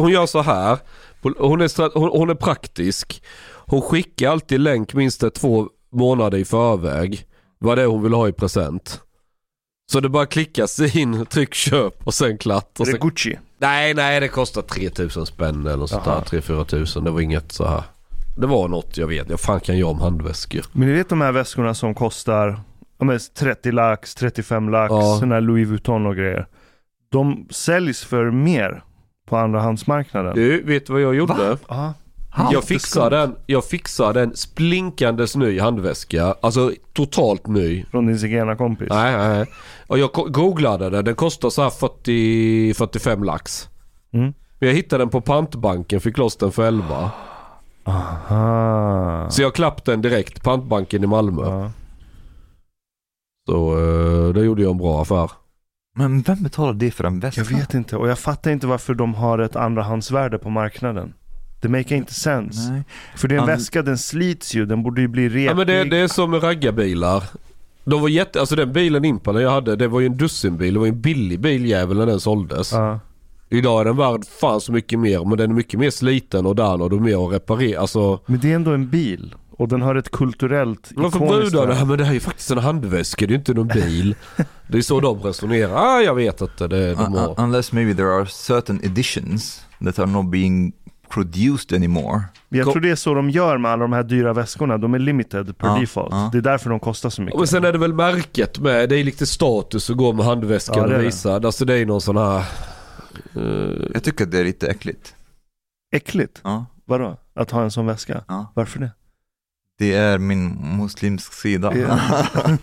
hon gör så här. Hon är, hon, hon är praktisk. Hon skickar alltid länk minst två månader i förväg. Vad det är hon vill ha i present. Så det bara klickas in, tryck köp och sen klart. Och Är det sen, Gucci? nej, nej det kostar 3000 spänn eller sånt där. Jaha. 3-4 tusen. Det var inget så här. Det var något jag vet. Jag fan kan jag om handväskor. Men ni vet de här väskorna som kostar ja, men 30 lax, 35 lax, Ja. sådana här Louis Vuitton och grejer. De säljs för mer på andrahandsmarknaden. Du, vet du vad jag gjorde? Ja. Jag fixar den, jag fixar den splinkandes ny handväska. Alltså totalt ny. Från din zigenarkompis. Nej, nej. Och jag googlade den. Den kostar så här 40, 45 lax. Mm. Men jag hittade den på pantbanken, fick loss den för 11. Aha. Så jag klappade den direkt, pantbanken i Malmö. Ja. Så uh, det gjorde jag en bra affär. Men vem betalar det för en väska? Jag vet inte och jag fattar inte varför de har ett andrahandsvärde på marknaden. Det make inte sense. Nej. För det är en Han- väska, den slits ju, den borde ju bli repig. Ja men det, det är som med raggarbilar. De var jätte, alltså den bilen Impala jag hade, det var ju en dussinbil. Det var ju en billig biljävel när den såldes. Ja. Idag är den värd fan så mycket mer men den är mycket mer sliten och den och du är mer att reparera. Alltså, Men det är ändå en bil. Och den har ett kulturellt men för ikoniskt brudarna, värde. men det här är ju faktiskt en handväska, det är ju inte någon bil. det är så de resonerar. Ah, jag vet inte, det, de Un- har... un- unless maybe there are certain editions that are not being produced anymore. Jag tror det är så de gör med alla de här dyra väskorna. De är limited per Ja, default. ja. Det är därför de kostar så mycket. Och sen är det väl märket med, det är lite status att gå med handväskan Ja, det och det. visa. Alltså det är någon sån här... eh, Jag tycker det är lite äckligt. Äckligt. Ja, Vadå? Att ha en sån väska? ja. Varför det? Det är min muslimsk sida. Ja.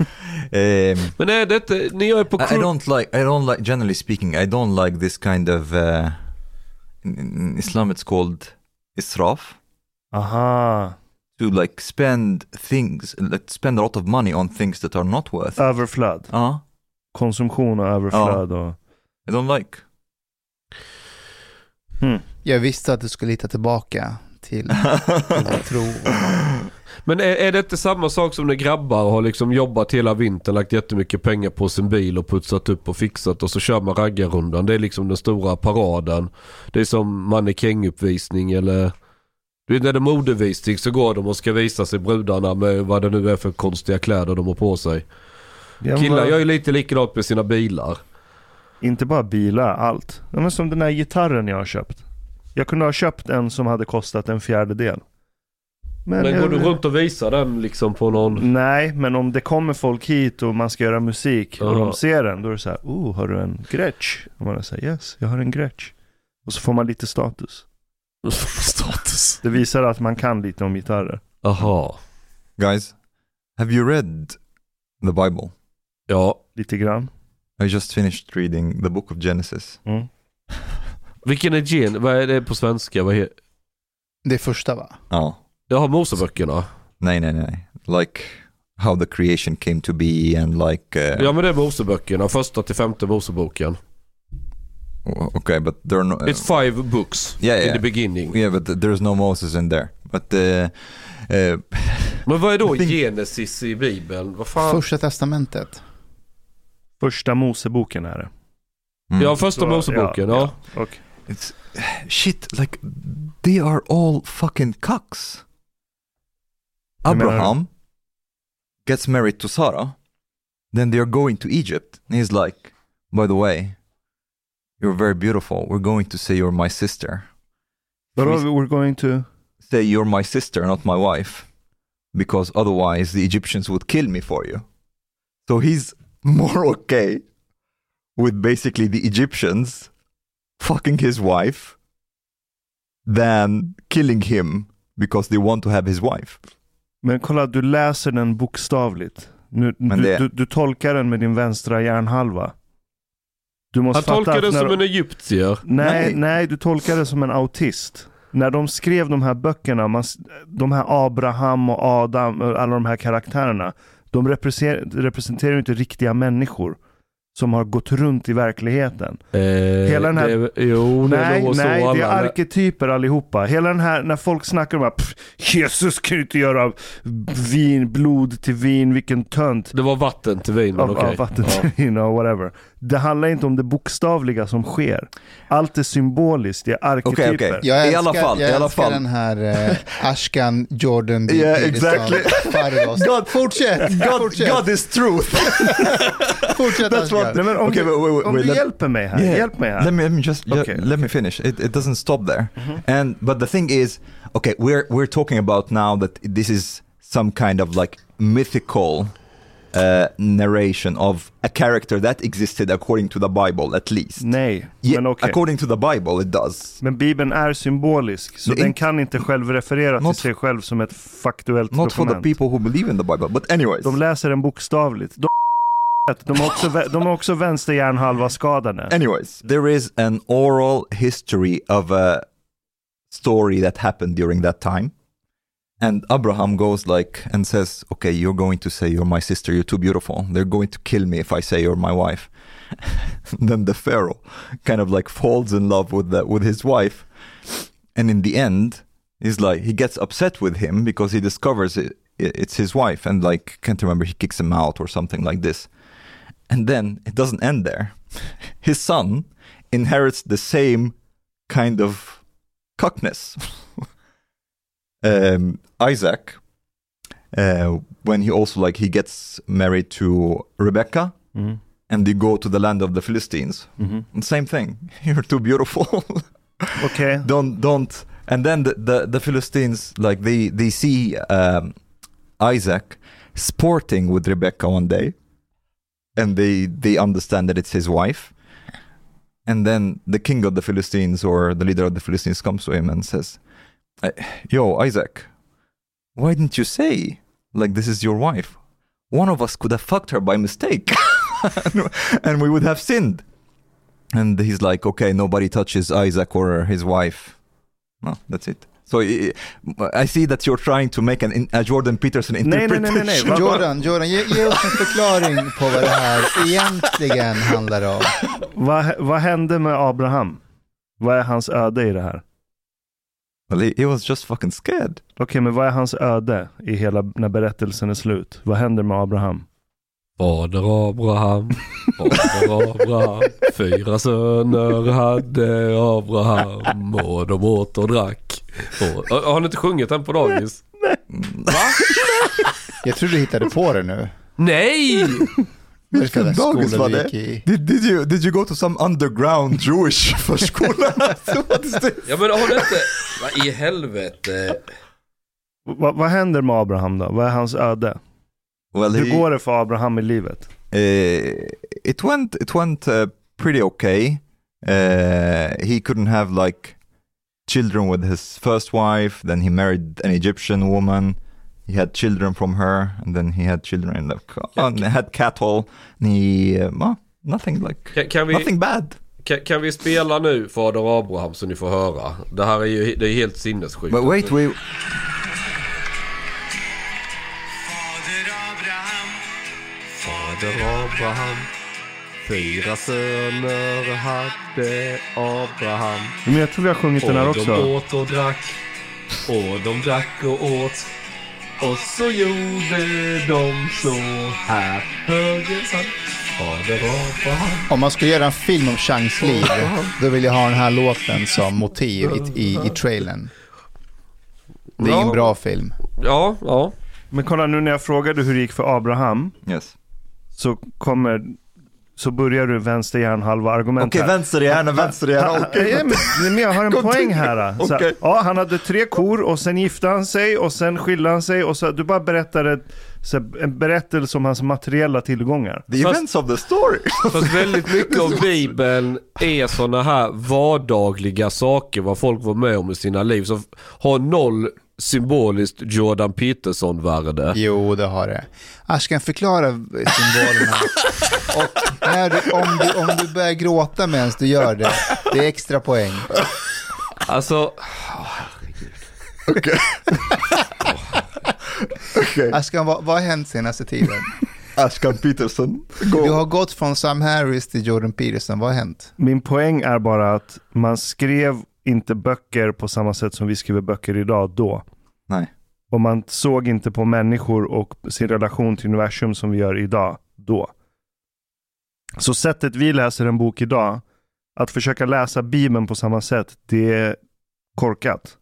Ehm, men är det inte, ni är på I, don't like, I don't like, generally speaking, I don't like this kind of, uh, in, in Islam it's called israf. Aha. To like spend things, like spend a lot of money on things that are not worth. Överflöd. Ja, Konsumtion och överflöd och... I don't like. Hmm. Jag visste att du skulle hitta tillbaka till tro. Men är, är det inte samma sak som när grabbar har liksom jobbat hela vintern, lagt jättemycket pengar på sin bil och putsat upp och fixat och så kör man raggarrundan. Det är liksom den stora paraden. Det är som mannekänguppvisning eller du vet när det är modevisning så går de och ska visa sig brudarna med vad det nu är för konstiga kläder de har på sig. Ja, Killar gör ju lite likadant med sina bilar. Inte bara bilar, allt. Ja, men som den här gitarren jag har köpt. Jag kunde ha köpt en som hade kostat en fjärdedel. Men, jag- går du runt och visar den liksom på någon... Nej, men om det kommer folk hit och man ska göra musik och Ja. de ser den, då är det så här, oh, har du en Gretsch? Och man säger yes, jag har en Gretsch. Och så får man lite status. Status. Det visar att man kan lite om gitarrer. Aha. Guys, have you read the Bible? Ja. Lite grann. I just finished reading the book of Genesis. Mm. Vilken är gen? Vad är det på svenska? Vad he... Det första va? Ja. Jag har Moseböckerna. Nej, nej, nej. Like how the creation came to be and like... Uh, Ja men det är Moseböckerna. Första till femte Moseboken. Okay, but there are no... It's five books Yeah, in yeah. the beginning. Yeah, but there's no Moses in there. But uh, uh, Men vad är då I think- Genesis i Bibeln? Vad fan? Första testamentet. Första Moseboken är det. mm, Ja, första Så, Moseboken. Ja, Och it's shit. Like they are all fucking cucks. Menar- Abraham gets married to Sarah, then they are going to Egypt. And he's like, by the way, you're very beautiful. We're going to say you're my sister. But Freeze- we're going to... say you're my sister, not my wife, because otherwise the Egyptians would kill me for you. So he's more okay with basically the Egyptians fucking his wife than killing him because they want to have his wife. Men kolla, du läser den bokstavligt. Nu, Men du, det- du, du tolkar den med din vänstra hjärnhalva. Du måste Han tolkar när som de- en egyptier. Nej, Nej. nej, du tolkar det som en autist. När de skrev de här böckerna, man, de här Abraham och Adam, och alla de här karaktärerna, de representerar, representerar ju inte riktiga människor som har gått runt i verkligheten. Eh, Hela den här- det, jo, det nej, nog så nej, det är arketyper allihopa. Hela den här, när folk snackar om att "Pff, Jesus kan ju inte göra vin, blod till vin, vilken tönt. Det var vatten till vin, men okej. vatten Ja. till vin och whatever. Det handlar inte om det bokstavliga som sker. Allt är symboliskt, det är arketyper. Okej, okej. Jag I älskar, alla fall, jag i alla fall. den här eh, Ashkan Jordan. Yeah, exactly. God- fortsätt, God, fortsätt, God is truth. fortsätt That's Ashkan. what- Nej, men om Okej, du, wait, wait, om wait, du let- hjälper mig här, Yeah. hjälp mig här. Let me, let me just ju- Okay, let me finish. It, it doesn't stop there. And but the thing is, okay, we're we're talking about now that this is some kind of like mythical uh, narration of a character that existed according to the Bible, at least. Nej, Yeah, men okej. according to the Bible, it does. Men Bibeln är symbolisk, så är den kan inte själv referera till Not- sig själv som ett faktuellt Not for the dokument. people who believe in the Bible, but anyways. De läser den bokstavligt. De, de, är också, de också vänsterhjärnhalva skadade. Anyways, there is an oral history of a story that happened during that time. And Abraham goes like and says, "Okay, you're going to say you're my sister. You're too beautiful. They're going to kill me if I say you're my wife." then the pharaoh kind of like falls in love with that with his wife, and in the end, he's like he gets upset with him because he discovers it, it's his wife, and like can't remember he kicks him out or something like this. And then it doesn't end there. His son inherits the same kind of cockness. um, Isaac, uh, when he also like he gets married to Rebecca, Mm. and they go to the land of the Philistines. Mhm. And same thing. You're too beautiful. okay. don't don't. And then the, the the Philistines like they they see um, Isaac sporting with Rebecca one day, and they they understand that it's his wife. And then the king of the Philistines or the leader of the Philistines comes to him and says, "Uh, "Yo, Isaac, why didn't you say like this is your wife? One of us could have fucked her by mistake, and we would have sinned." And he's like, "Okay, nobody touches Isaac or his wife." No, that's it. So I I see that you're trying to make an, a Jordan Peterson Nej, nej, nej, interpretation. nej, nej. Jordan, Jordan ge, ge oss en förklaring på vad det här egentligen handlar om. vad, vad hände med Abraham? Vad är hans öde i det här? Well, he, he was just fucking scared. Okej, men vad är hans öde i hela, när berättelsen är slut? Vad händer med Abraham? Fader Abraham, fader Abraham, fyra söner hade Abraham och de åt och drack. Och, har ni inte sjungit den på dagis? Jag tror du hittade på det nu. Nej! Jävla dagis skola var det? Did, did you did you go to some underground Jewish förskola? Ja men har du inte... Vad i helvete? Va, vad händer med Abraham då? Vad är hans öde? Well, Hur he, går det för Abraham i livet? uh, it went it went uh, pretty okay. Uh, he couldn't have like children with his first wife. Then he married an Egyptian woman. He had children from her, and then he had children in the and he had cattle. And he uh, well, nothing like Kan, kan, vi, nothing bad. kan, kan vi spela nu Fader Abraham så ni får höra? Det här är ju det är helt sinnessjukt. But wait, we Fader Abraham, Fader Abraham, fyra söner hade Abraham. Men jag tror vi har sjungit den här Och de också. åt och drack. Och de drack och åt. Och så gjorde de så här. Höger sant. Om man skulle göra en film om Changs liv, då vill jag ha den här låten som motiv i, i, i trailern. Det är Ja. bra film. Ja, ja. Men kolla nu när jag frågade hur det gick för Abraham yes. så kommer så börjar du vänster hjärnhalva argument Okej, här. vänster hjärna, vänster hjärna. Ja, men, men jag har en poäng här. Så, Okej. ja, han hade tre kor och sen gifte han sig och sen skilde han sig och så, du bara berättade så, en berättelse om hans materiella tillgångar. The Fast- events of the story. Fast väldigt mycket av Bibeln är sådana här vardagliga saker, vad folk var med om i sina liv. Så har noll symboliskt Jordan Peterson-värde. Jo, det har det. Ashkan, förklara symbolerna. Och när du, om, du, om du börjar gråta medan du gör det, det är extra poäng. Alltså, Okej. Ashkan, vad, vad har hänt senaste tiden? Ashkan Peterson. Du Go. har gått från Sam Harris till Jordan Peterson, vad har hänt? Min poäng är bara att man skrev inte böcker på samma sätt som vi skriver böcker idag då. Nej. Och man såg inte på människor och sin relation till universum som vi gör idag då. Så sättet vi läser en bok idag, att försöka läsa Bibeln på samma sätt, det är korkat.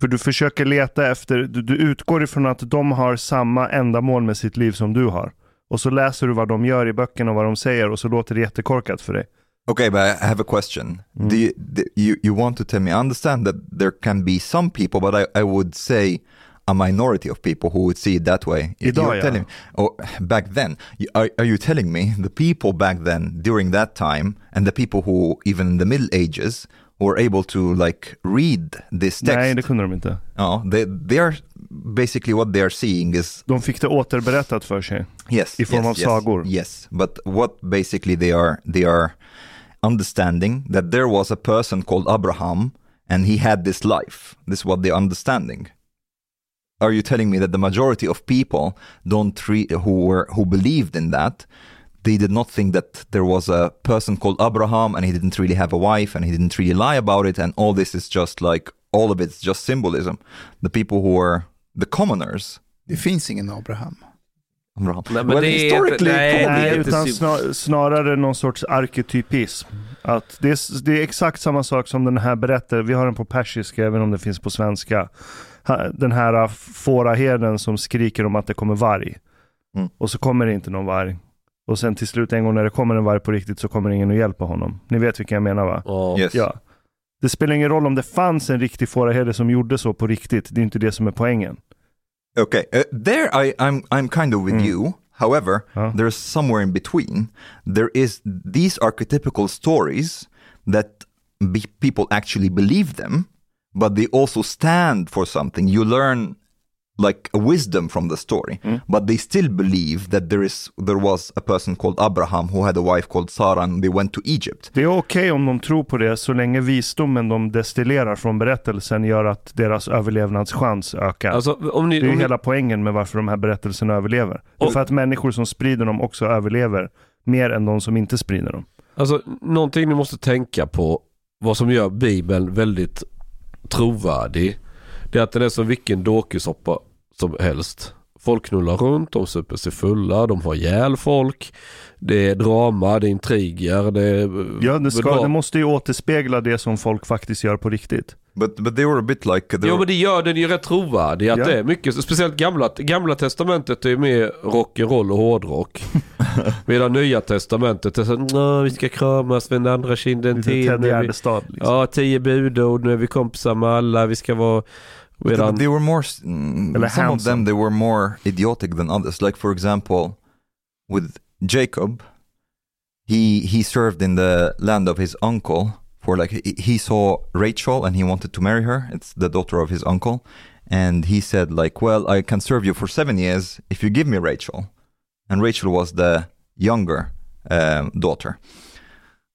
För du försöker leta efter, du, du utgår ifrån att de har samma ändamål med sitt liv som du har. Och så läser du vad de gör i böckerna och vad de säger och så låter det jättekorkat för dig. Okay, but I have a question. Mm. Do you, do you you want to tell me? I understand that there can be some people, but I, I would say a minority of people who would see it that way. Idag, You're telling, or back then, you- are, are you telling me the people back then during that time and the people who even in the Middle Ages were able to like read this text? Nej, det kunde de inte. Oh, they they are basically what they are seeing is De fick det återberättat för sig. yes I form yes, av yes, sagor. Yes, but what basically they are they are understanding that there was a person called Abraham and he had this life. This is what they're understanding. Are you telling me that the majority of people don't who were who believed in that? They did not think that there was a person called Abraham and he didn't really have a wife and he didn't really lie about it and all this is just like all of it's just symbolism. The people who were the commoners. Ingen Abraham. Abraham. Nej, men well, det är historically, nej, är Nej, inte utan snar, snarare någon sorts arketypism. Att det, är, det är exakt samma sak som den här berättelsen, vi har den på persiska, även om det finns på svenska. Den här fåraherden som skriker om att det kommer varg. Mm. Och så kommer det inte någon varg. Och sen till slut en gång när det kommer en varg på riktigt så kommer ingen att hjälpa honom. Ni vet vilka jag menar va? Ja. Yes. Ja. Det spelar ingen roll om det fanns en riktig fåraherde som gjorde så på riktigt. Det är inte det som är poängen. Okay, uh, there I, I'm I'm kind of with Mm. you. However, Huh? there's somewhere in between. There is these archetypical stories that be- people actually believe them, but they also stand for something. You learn like a wisdom from the story, Mm. but they still believe that there is there was a person called Abraham who had a wife called Sarah, and they went to Egypt. Det är okej om de tror på det så länge visdomen de destillerar från berättelsen gör att deras överlevnadschans ökar. Alltså, om ni, det är om ju ni, hela poängen med varför de här berättelserna överlever. Det är Och- för att människor som sprider dem också överlever mer än de som inte sprider dem. alltså, någonting ni måste tänka på, vad som gör Bibeln väldigt trovärdig, det är att den är som vilken dokusoppa som helst. Folk knullar runt, de super sig fulla, de har ihjäl folk. Det är drama, det är intriger, det är... Ja, det, ska, det måste ju återspegla det som folk faktiskt gör på riktigt. But but they were a bit like Jo were, men det gör den ju rätt trovärdig. Att Ja. det är mycket, speciellt gamla, gamla testamentet är ju mer rock'n'roll och hårdrock. Medan nya testamentet är så "Nå, vi ska kramas med den andra kinden till. Ted nu är vi- Gärdestad. Liksom. Ja, tio budord, nu är vi kompisar med alla, vi ska vara... But they were more, mm, some of them, they were more idiotic than others. Like for example, with Jacob, he he served in the land of his uncle for like he, he saw Rachel and he wanted to marry her. It's the daughter of his uncle, and he said like, well, I can serve you for seven years if you give me Rachel. And Rachel was the younger um, daughter.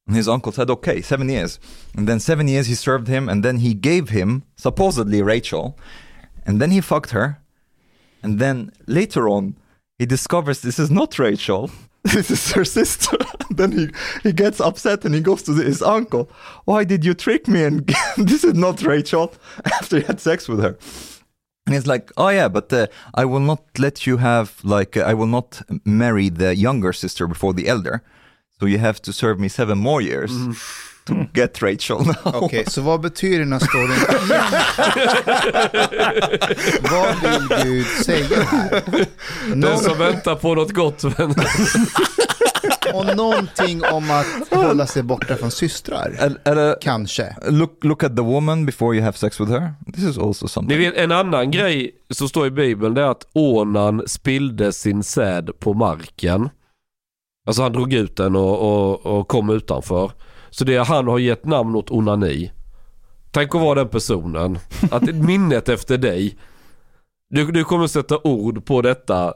His uncle said, okay, seven years. And then seven years he served him, and then he gave him supposedly Rachel, and then he fucked her. And then later on, he discovers this is not Rachel. This is her sister. then he, he gets upset and he goes to his uncle. Why did you trick me? And this is not Rachel. After he had sex with her. And he's like, oh yeah, but uh, I will not let you have like uh, I will not marry the younger sister before the elder. So you have to serve me seven more years to get Rachel now. Okej, så vad betyder den här storyn? vad vill Gud säga här? den Någon, som väntar på något gott. Men, och någonting om att hålla sig borta från systrar. And, and, uh, Kanske. look look at the woman before you have sex with her. This is also ni something. vet, en annan grej som står i Bibeln det är att Onan spillde sin säd på marken. Alltså han drog ut den och, och, och kom utanför. Så det är han har gett namn åt onani. Tänk att vara den personen. Att minnet efter dig. Du, du kommer sätta ord på detta.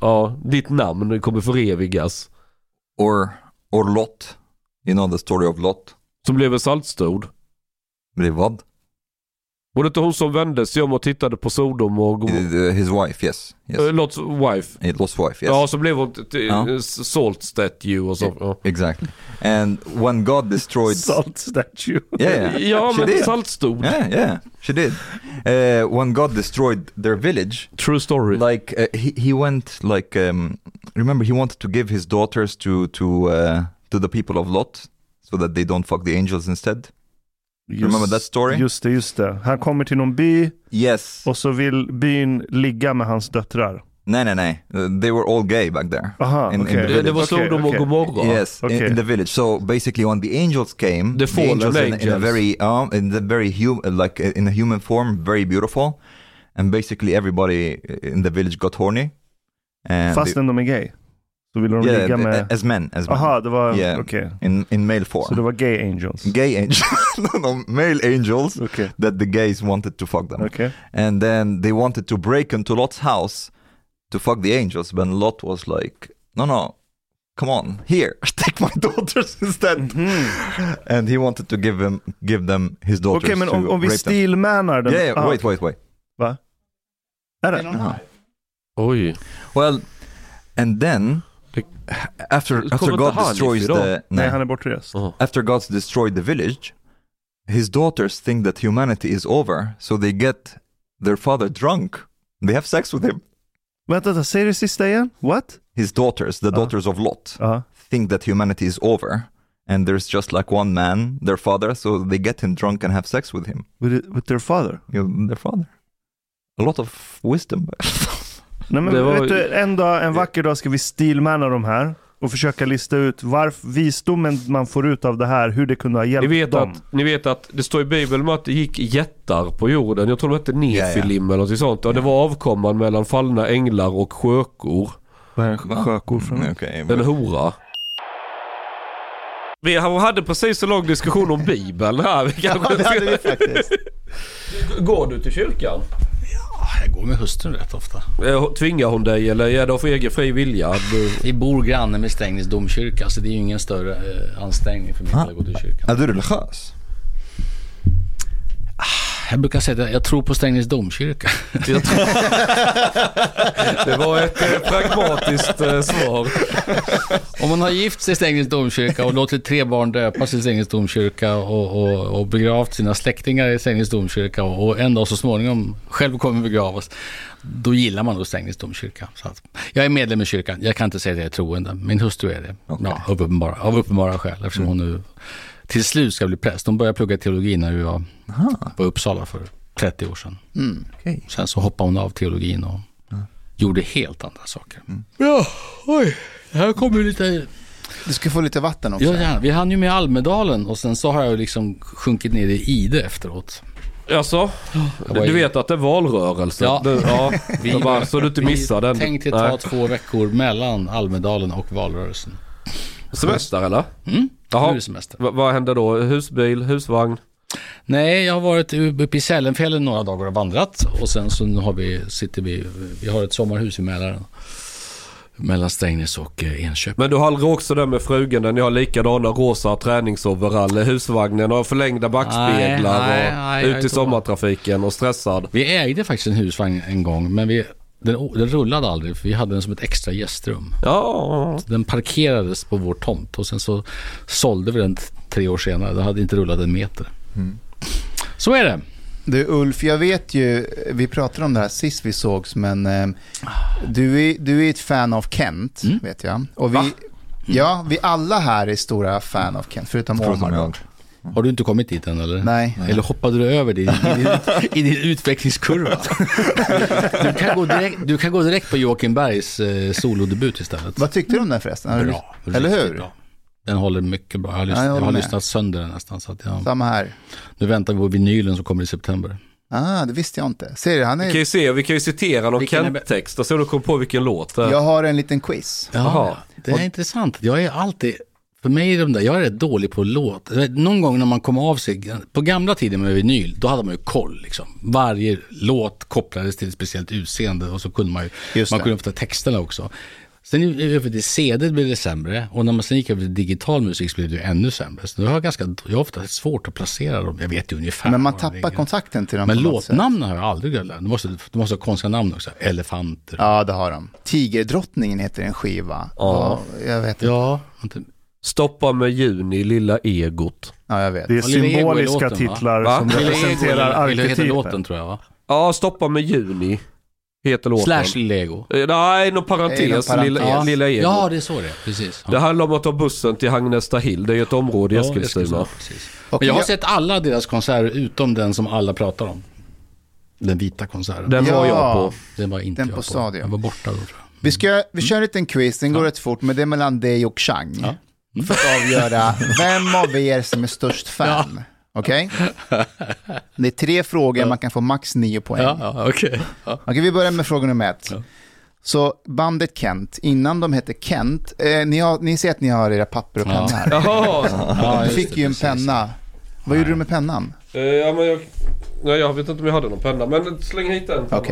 Ja, ditt namn kommer förevigas. Or or Lot. You know the story of Lot. Som blev ett saltstod. Blev vad? Var det inte hon som vände sig om och tittade på Sodom och Gomorra? Uh, His wife, yes. yes. Uh, Lots wife. It was wife, yes. Ja, så blev hon Ja. salt statue och så. Ja, Exactly. And when God destroyed... Salt statue. Yeah, yeah. ja She men did. saltstol. Yeah, yeah, she did. Uh, when God destroyed their village, True story. like uh, he he went like um, remember he wanted to give his daughters to to uh, to the people of Lot so that they don't fuck the angels instead. Remember that story? Just det, just det. Han kommer till någon by Yes. och så vill byn ligga med hans döttrar. No, no. Uh, they were all gay back there. Aha, In- in okej. the det, var Sodom och. Gomorra. Yes, in, Okay. in the village. So basically, when the angels came, The fallen angels, in, in a angels. very, um, in the very hum, like in a human form, very beautiful, and basically everybody in the village got horny. And Fastän de är gay. Så vill de they, ligga yeah, med... as men, as men. Aha, det var... Yeah. Okej. in in male form. Så det var gay angels. gay angels, no, no, male angels Okej. that the gays wanted to fuck them, Okej. and then they wanted to break into Lot's house to fuck the angels, but Lot was like, no, no. Come on, here, take my daughters instead. Mhm. And he wanted to give them, give them his daughters Okej, men to om, om vi stilmanar den... Yeah, yeah, Ah, wait, wait, wait. Va? Är det? Oj. Well, and then Det- after Kommer after God destroys the Nej, han är bortrest. Ja. after God's destroyed the village, his daughters think that humanity is over, so they get their father drunk. They have sex with him. Vänta, vänta, säg det sista igen. What? His daughters, the Uh. daughters of Lot, Ja. think that humanity is over, and there's just like one man, their father, so they get him drunk and have sex with him. With, with their father? You know, their father. A lot of wisdom. Nej, men Det var- vet du, en dag, en vacker dag ska vi stilmana de här och försöka lista ut varför visdomen man får ut av det här, hur det kunde ha Ni hjälpt vet, dem. att, ni vet att det står i Bibeln om att det gick jättar på jorden. Jag tror de hette Nefilim eller något sånt. Och det var avkomman mellan fallna änglar och sjökor. Vad är en sjökor för något? okay, En hora. Vi hade precis så lång diskussion om Bibeln här. Vi kanske Ja, det hade vi faktiskt. Går du till kyrkan? Jag går med hustrun rätt ofta. Eh, Tvingar hon dig eller är det av egen fri vilja? Du... Vi bor granne med Strängnäs domkyrka så det är ju ingen större eh, ansträngning för mig att gå till kyrkan. Är du religiös? Jag brukar säga att jag tror på Strängnäs domkyrka. Det var ett eh, pragmatiskt eh, svar. Om man har gift sig i Strängnäs domkyrka och låtit tre barn döpas i Strängnäs domkyrka och, och, och begravt sina släktingar i Strängnäs domkyrka och, och en dag så småningom själv kommer begravas, då gillar man nog Strängnäs domkyrka. Så att, jag är medlem i kyrkan, jag kan inte säga att jag är troende, min hustru är det. Okej. Ja, av, uppenbara, av uppenbara skäl, eftersom hon nu till slut ska bli präst. Hon började plugga teologi när vi var på Uppsala för 30 år sedan. Mm. Okej. Sen så hoppade hon av teologin och gjorde helt andra saker. Ja, oj, här kommer lite Du ska få lite vatten också. Ja, gärna. Vi hann ju med Almedalen och sen så har jag liksom sjunkit ner i Ide efteråt. Alltså, Jag du i- vet att det är valrörelse? Ja. Du, ja Vi- så, bara, så du inte missar den. Vi tänkte ta Nej. två veckor mellan Almedalen och valrörelsen. Semester eller? Mm, nu är det semester. Va, vad händer då? Husbil, husvagn? Nej, jag har varit uppe i Sälenfjällen några dagar och vandrat och sen så nu har vi, sitter vi, vi har ett sommarhus i Mälaren. Mellan Strängnäs och eh, Enköping. Men du har aldrig också där med frugan där ni har likadana rosa träningsoverall, husvagnen och förlängda backspeglar Nej, nej, och nej, ut i sommartrafiken och stressad. Vi ägde faktiskt en husvagn en gång men vi, den, den rullade aldrig för vi hade den som ett extra gästrum. Ja, Den parkerades på vår tomt och sen så sålde vi den tre år senare. Den hade inte rullat en meter. Så är det. Du Ulf, jag vet ju, vi pratade om det här sist vi sågs, men eh, du, är, du är ett fan av Kent, Mm. vet jag. Och vi, Ja, vi alla här är stora fan av Kent, förutom Förutom Omar. Har du inte kommit dit än eller? Nej. Eller hoppade du över din, i, din, i din utvecklingskurva? Du kan, gå direkt, du kan gå direkt på Joakim Bergs eh, solodebut istället. Vad tyckte du om den förresten? Bra. Eller hur? Bra. Den håller mycket bra. Jag har, Ja, lyssnat, jag jag har lyssnat sönder den nästan. Så att jag, Samma här. nu väntar vi på vinylen som kommer i september. Ah, det visste jag inte. Ser du, han vi kan är... ju se, vi kan ju citera någon är Kent-text och så du kom på vilken låt det är. Jag har en liten quiz. Jaha. det är intressant. Jag är alltid, för mig är de där, jag är rätt dålig på låt. Jag vet, Någon gång när man kom av sig, på gamla tiden med vinyl, då hade man ju koll liksom. Varje låt kopplades till ett speciellt utseende och så kunde man ju, Just man det. kunde få ta texterna också. Sen över till CD blev det sämre och när man sen gick över till digital musik så blev det ju ännu sämre. Så jag har, ganska, jag har ofta svårt att placera dem. Jag vet ju ungefär. Men man tappar kontakten till dem Men låtnamnen har jag aldrig glömt. De måste, de måste ha konstiga namn också. Elefanter. Ja, det har de. Tigerdrottningen heter en skiva. Ja. jag vet. Ja, Ja, inte- Stoppa med juni, lilla egot. ja jag vet. Det är Ja, symboliska låten, titlar Va? som representerar heter låten tror jag va? Ja, stoppa med juni. Heter låten. Slash Lego. Eh, Nej, någon parentes. Någon parentes. Lilla, Ja. lilla ego. Ja, det är så det är. Precis. Ja. Det handlar om att ta bussen till Hagnestahill. Det är ett område i Ja, Eskilstuna. Men jag har jag- sett alla deras konserter utom den som alla pratar om. Den vita konserten. Den var Ja. jag på. Den var inte Den jag på på. Stadion. Jag var borta då tror jag. Vi, ska, vi kör en liten quiz, den går Ja. rätt fort, men det är mellan dig och Chang. Ja. För att avgöra vem av er som är störst fan. Okej? Det är tre frågor, man kan få max nio poäng. Ja, ja okej. Ja. Okej, vi börjar med fråga nummer ett. Ja. Så bandet Kent, innan de hette Kent, eh, ni, har, ni ser att ni har era papper och Ja. penna här. Ja, Du fick ju en penna. Vad gjorde du med pennan? Eh, Ja, men jag... Nej, jag vet inte om jag hade någon penna. Men släng hit den. bara.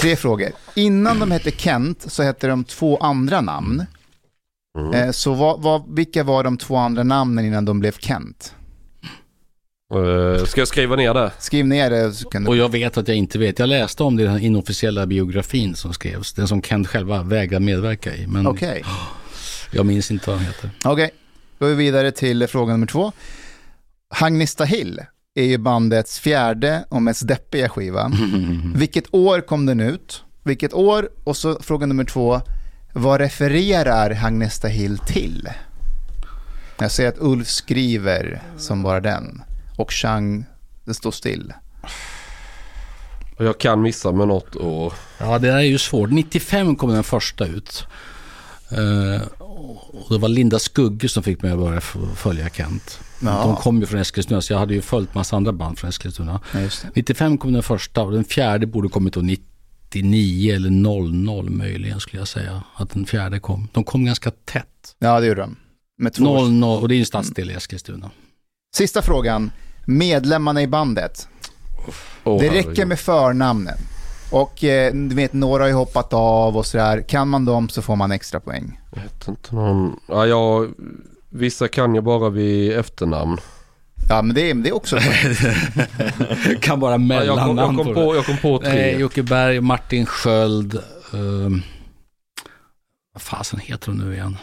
Tre frågor. Innan de hette Kent så hette de två andra namn. Mm. Eh, så vad, vad, vilka var de två andra namnen innan de blev Kent? Eh, Ska jag skriva ner det? Skriv ner det så kan du... Och jag vet att jag inte vet. Jag läste om det i den inofficiella biografin som skrevs. Den som Kent själva vägrade medverka i. Men Okej, jag minns inte vad den heter. okej. Då är vi vidare till fråga nummer två. Hagnista Hill är ju bandets fjärde och mest deppiga skiva. Vilket år kom den ut? Vilket år? Och så fråga nummer två. Vad refererar Hagnesta Hill till? Jag ser att Ulf skriver som bara den. Och Chang, det står still. Och jag kan missa med något år. Ja, det där är ju svårt. 95 kom den första ut. Eh, och det var Linda Skugge som fick mig att börja följa Kent. Ja. De kom ju från Eskilstuna, så jag hade ju följt massa andra band från Eskilstuna. Ja, just det. 95 kom den första och den fjärde borde kommit då 99 eller 00 möjligen skulle jag säga. Att den fjärde kom. De kom ganska tätt. Ja, det gjorde de. Med två 00 och det är ju en stadsdel i Eskilstuna. Sista frågan. Medlemmarna i bandet. Åh, Det räcker med förnamnen. Och eh, du vet, några har ju hoppat av och sådär. Kan man dem så får man extra poäng. Jag vet inte någon... Ja, jag... Vissa kan jag bara vid efternamn. Ja, men det är, det är också kan bara Ja, jag, kom, jag, mellannamn kom på jag kom på det. tre. Nej, Jocke Berg, Martin Sköld. ehm, vad fasen heter de nu igen?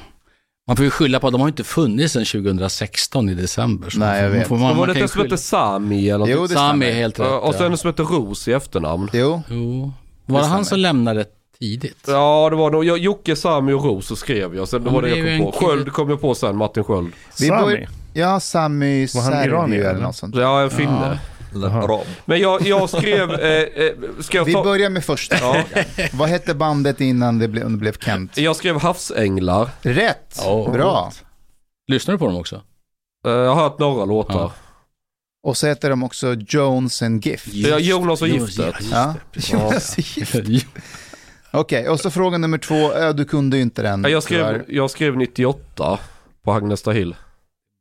Man får ju skylla på att de har inte funnits sedan 2016 i december. Så Nej, man jag vet. Man får, Men man, var man det inte som hette. Sami eller Jo, det Sami är helt rätt. Ja, Och sen en som hette Ros i efternamn. Jo, Jo. Var det stämmer. han som lämnade tidigt? Ja, det var nog jag, Jocke, Sami och Ros så skrev jag. Sen det Ja, var det det jag kom på. Sköld kom jag på sen, Martin Sköld. Sami. Ja Sami iranier, eller något sånt. Ja, en finne. Arab. Men jag, jag skrev... Eh, eh, ska jag Vi ta... börjar med första Ja. Vad hette bandet innan det blev, det blev Kent? Jag skrev Havsänglar. Rätt! Ja, Bra. Lyssnar du på dem också? Eh, Jag har hört några låtar. Ja. Och så heter de också Jones and Gift. Ja, Jonas och Giftet. Ja. Jonas och Gift. Okej, och så fråga nummer två. Ja, du kunde ju inte den. Ja, Jag skrev, jag skrev 98 på Hagnesta Hill.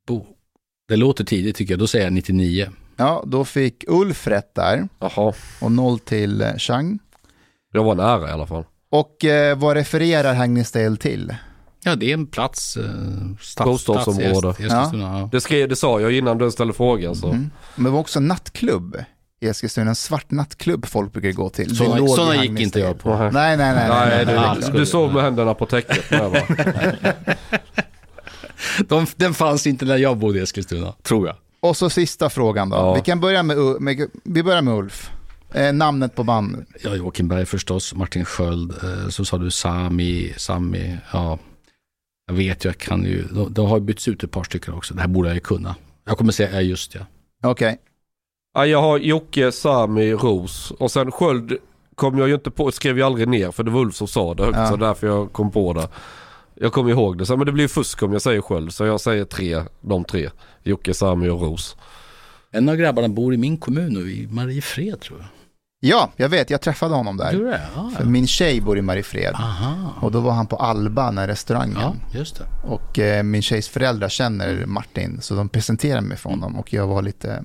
Bo. Det låter tidigt tycker jag. Då säger jag 99. Ja, då fick Ulf rätt där. Jaha, Och noll till eh, Chang. jag var nära i alla fall. Och eh, vad refererar Hagnestad till? Ja, det är en plats. Eh, stads, Bostadsområde. stads ja. Det, skrev, det sa jag innan du ställde frågan. Så. Mm. Men det var också nattklubb i Eskilstuna. En svart nattklubb folk brukar gå till. Det Sådana, sådana gick inte jag på. Nej, Nej, nej, nej. nej, nej, nej, du, nej. du sov med händerna på täcket. Med, va? De, den fanns inte när jag bodde i Eskilstuna, tror jag. Och så sista frågan då. Ja. Vi kan börja med, med, vi börjar med Ulf. Eh, namnet på bandet. Ja, Joakim Berg förstås, Martin Sköld, eh, så sa du Sami, Sami, ja. Jag vet ju, jag kan ju, de, de har bytts ut ett par stycken också. Det här borde jag ju kunna. Jag kommer säga, ja just ja. Okej. Ja, jag har Jocke, Sami, Ros och sen Sköld kom jag ju inte på, skrev jag aldrig ner för det var Ulf som sa det högt Ja. så därför jag kom på det. Jag kommer ihåg det, så, men det blir fusk om jag säger Sköld så jag säger tre, de tre. Jocke, Sami och Ros. En av grabbarna bor i min kommun nu, i Mariefred tror jag. Ja, jag vet. Jag träffade honom Du där. det? Ja, För ja. min tjej bor i Mariefred. Aha. Och då var han på Alba, den här restaurangen. Ja, just det. Och eh, min tjejs föräldrar känner Martin, så de presenterade mig för honom. Och jag var lite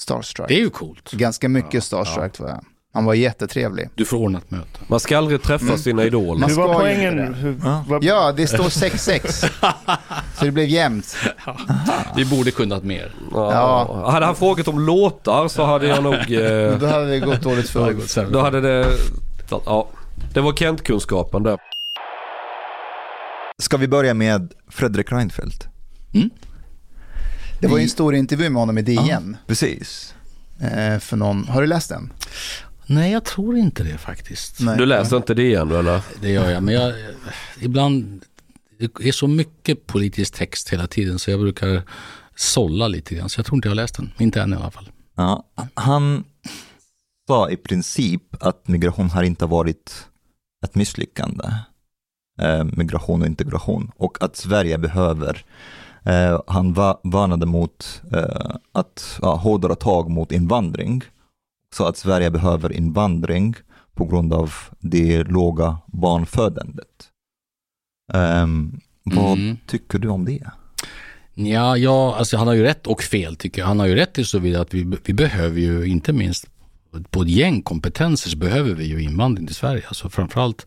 starstruck. Det är ju coolt. Ganska mycket Ja, starstruck var jag. Han var jättetrevlig. Du får ordna ett möte. Man ska aldrig träffa sina idoler. Man Hur var poängen? det. Hur, Ja. Ja, det står 6-6. så det blev jämnt. Vi borde kunnat mer. Ja. Ja. Hade han frågat om låtar så hade jag nog... Eh, Då hade det gått dåligt för då hade det... Ja. Det var Kent-kunskapen där. Ska vi börja med Fredrik Reinfeldt? Det var ju en stor intervju med honom i DN. Precis. Eh, för någon, har du läst den? Nej, jag tror inte det faktiskt. Nej. Du läser inte det igen eller? Det gör jag, men jag, ibland, det är så mycket politisk text hela tiden så jag brukar sålla lite grann. Så jag tror inte jag har läst den, inte än i alla fall. Ja, han sa i princip att migration har inte varit ett misslyckande. Eh, migration och integration. Och att Sverige behöver, eh, han va- varnade mot eh, att ja, hårdare tag mot invandring. Så att Sverige behöver invandring på grund av det låga barnfödandet. Ehm, vad Mm. tycker du om det? Ja, ja alltså han har ju rätt och fel tycker jag. Han har ju rätt i så vidare att vi, vi behöver ju inte minst på ett gäng kompetenser så behöver vi ju invandring till Sverige. Alltså framförallt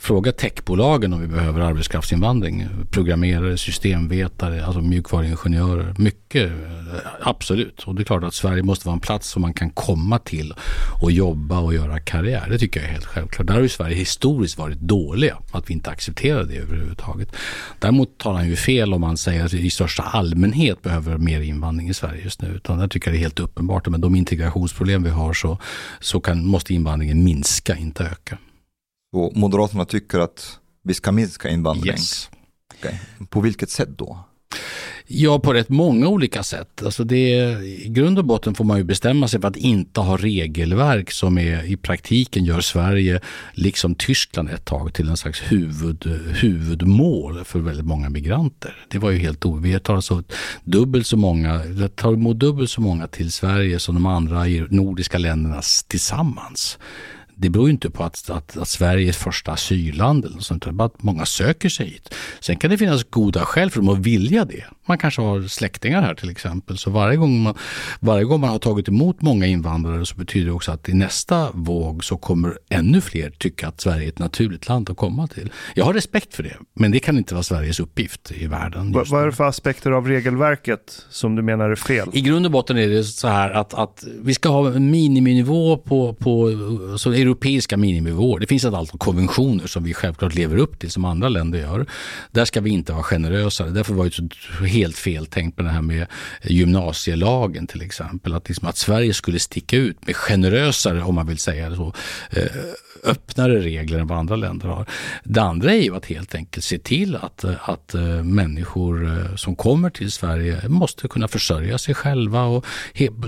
fråga techbolagen om vi behöver arbetskraftsinvandring. Programmerare, systemvetare, alltså mjukvaruingenjörer. Mycket, eh, absolut. Och det är klart att Sverige måste vara en plats som man kan komma till och jobba och göra karriär. Det tycker jag är helt självklart. Där har ju Sverige historiskt varit dåliga. Att vi inte accepterar det överhuvudtaget. Däremot tar han ju fel om han säger att vi i största allmänhet behöver mer invandring i Sverige just nu. Utan där tycker jag det är helt uppenbart. Med de integrationsproblem vi har så, så kan, måste invandringen minska, inte öka. Så Moderaterna tycker att vi ska minska invandring. Yes. Okej. På vilket sätt då? Ja, på rätt många olika sätt. Alltså det, I grund och botten får man ju bestämma sig för att inte ha regelverk som är, i praktiken gör Sverige, liksom Tyskland ett tag, till en slags huvud, huvudmål för väldigt många migranter. Det var ju helt o... Vi tar alltså dubbelt så många, tar emot dubbelt så många till Sverige som de andra nordiska länderna tillsammans. Det beror ju inte på att, att, att Sverige är första asylland eller sånt, bara att många söker sig hit. Sen kan det finnas goda skäl för dem att vilja det. Man kanske har släktingar här till exempel. Så varje gång man, varje gång man har tagit emot många invandrare så betyder det också att i nästa våg så kommer ännu fler tycka att Sverige är ett naturligt land att komma till. Jag har respekt för det, men det kan inte vara Sveriges uppgift i världen. vad, är det för aspekter av regelverket som du menar är fel? I grund och botten är det så här att, att vi ska ha en miniminivå på, på så europeiska miniminivåer. Det finns ett antal konventioner som vi självklart lever upp till som andra länder gör. Där ska vi inte vara generösare. Därför var det helt fel tänkt på det här med gymnasielagen till exempel. Att, liksom att Sverige skulle sticka ut med generösare, om man vill säga det så, eh, öppnare regler än vad andra länder har. Det andra är ju att helt enkelt se till att, att eh, människor eh, som kommer till Sverige måste kunna försörja sig själva och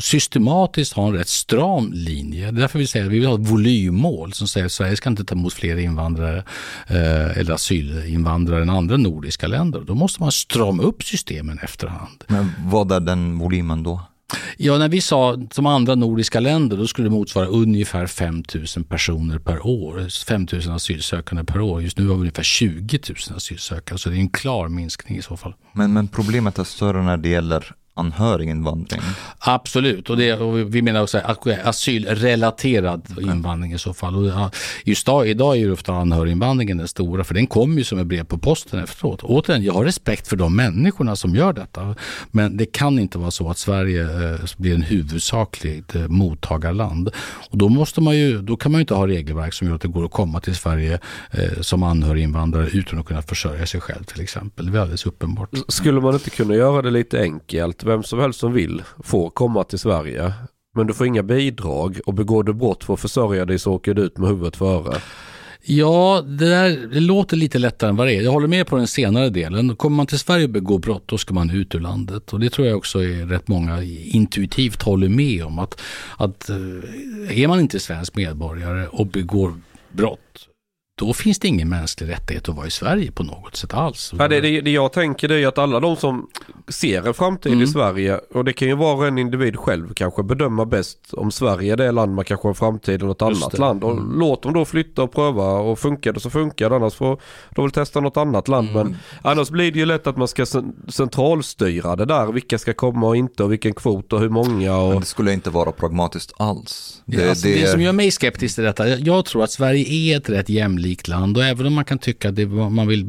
systematiskt ha en rätt stram linje. Det är därför vi säger att vi vill ha ett volymmål som säger att Sverige ska inte ta emot fler invandrare eh, eller asylinvandrare än andra nordiska länder. Då måste man strama upp systemen efterhand. Men vad är den volymen då? Ja, när vi sa som andra nordiska länder, då skulle det motsvara ungefär 5 000 personer per år. 5 000 asylsökande per år. Just nu har vi ungefär 20 000 asylsökande, så det är en klar minskning i så fall. Men, men problemet är större när det gäller anhöriginvandring. Absolut, och, det, och vi menar också asylrelaterad invandring i så fall. Och just idag, idag är ju ofta anhöriginvandringen den stora, för den kommer ju som ett brev på posten efteråt. Återigen, jag har respekt för de människorna som gör detta, men det kan inte vara så att Sverige eh, blir en huvudsakligt eh, mottagarland. Och då, måste man ju, då kan man ju inte ha regelverk som gör att det går att komma till Sverige eh, som anhöriginvandrare utan att kunna försörja sig själv till exempel. Det är alldeles uppenbart. Skulle man inte kunna göra det lite enkelt? Vem som helst som vill får komma till Sverige. Men du får inga bidrag och begår du brott för att försörja dig så åker du ut med huvudet före. Ja, det, där, det låter lite lättare än vad det är. Jag håller med på den senare delen. Kommer man till Sverige och begår brott, då ska man ut ur landet. Och det tror jag också är rätt många intuitivt håller med om. Att, att eh, är man inte svensk medborgare och begår brott, då finns det ingen mänsklig rättighet att vara i Sverige på något sätt alls. Ja, det, det, det jag tänker det är ju att alla de som ser en framtid Mm. i Sverige och det kan ju vara en individ själv kanske bedöma bäst om Sverige är det land man kanske har en framtid i något Just annat det. land. Och Mm. låt dem då flytta och pröva och funkar det så funkar det annars får de väl testa något annat land. Mm. Men annars blir det ju lätt att man ska cen- centralstyra det där. Vilka ska komma och inte och vilken kvot och hur många. Och... Men det skulle inte vara pragmatiskt alls. Det, alltså, det, som gör mig skeptisk till detta, jag- jag tror att Sverige är ett rätt jämlikt land och även om man kan tycka att det, man vill,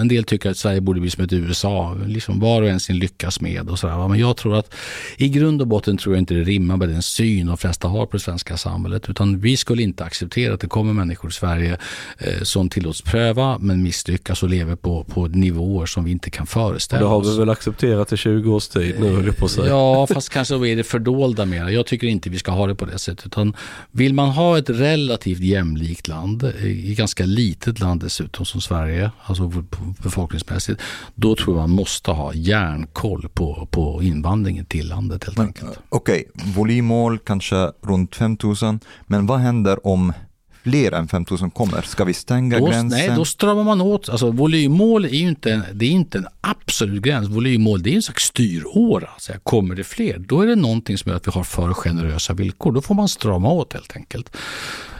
en del tycker att Sverige borde bli som ett USA, liksom var och en sin lyckas med och sådär. Men jag tror att i grund och botten tror jag inte det rimmar med den syn de flesta har på det svenska samhället utan vi skulle inte acceptera att det kommer människor i Sverige eh, som tillåts pröva men misslyckas och lever på, på nivåer som vi inte kan föreställa det har oss. vi väl accepterat i 20 års tid nu höll på att säga. Ja, fast kanske är det fördolda mer. Jag tycker inte vi ska ha det på det sättet. Utan vill man ha ett relativt jämlikt land, i ganska litet land dessutom som Sverige, alltså befolkningsmässigt, då tror jag man måste ha järnkoll på, på invandringen till landet helt Men, enkelt. Okej, volymmål kanske runt 5000. Men vad händer om fler än 5000 kommer? Ska vi stänga Då, gränsen? nej, då stramar man åt. Alltså, volymmål är ju inte, en- det är inte en absolut gräns. Volymmål det är en slags styråra. Så här, kommer det fler, då är det någonting som gör att vi har för generösa villkor. Då får man strama åt helt enkelt.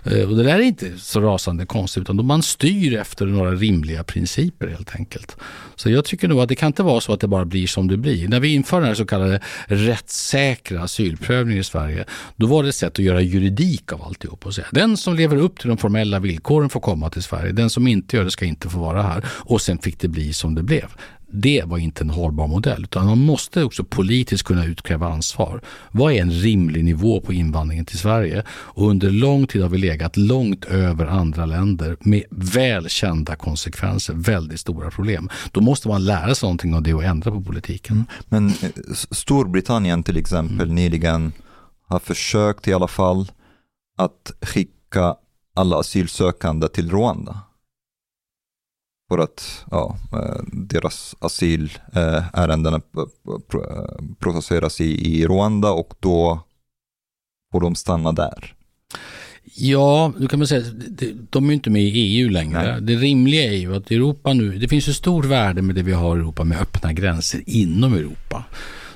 Eh, och det där är inte så rasande konstigt, utan man styr efter några rimliga principer helt enkelt. Så jag tycker nog att det kan inte vara så att det bara blir som det blir. När vi införde den här så kallade rättssäkra asylprövningen i Sverige, då var det ett sätt att göra juridik av alltihop och säga den som lever upp till de formella villkoren får komma till Sverige, den som inte gör det ska inte få vara här. Och sen fick det bli som det blev. Det var inte en hållbar modell, utan man måste också politiskt kunna utkräva ansvar. Vad är en rimlig nivå på invandringen till Sverige? Och under lång tid har vi legat långt över andra länder med välkända konsekvenser, väldigt stora problem. Då måste man lära sig någonting av det och ändra på politiken. Men eh, Storbritannien till exempel Mm. nyligen har försökt i alla fall att skicka alla asylsökande till Rwanda. För att ja, eh, deras asylärenden processeras i, Rwanda och då får de stanna där. Ja, då kan man säga de är ju inte med i EU längre. Nej. Det rimliga är ju att Europa nu, det finns ju stort värde med det vi har i Europa med öppna gränser inom Europa.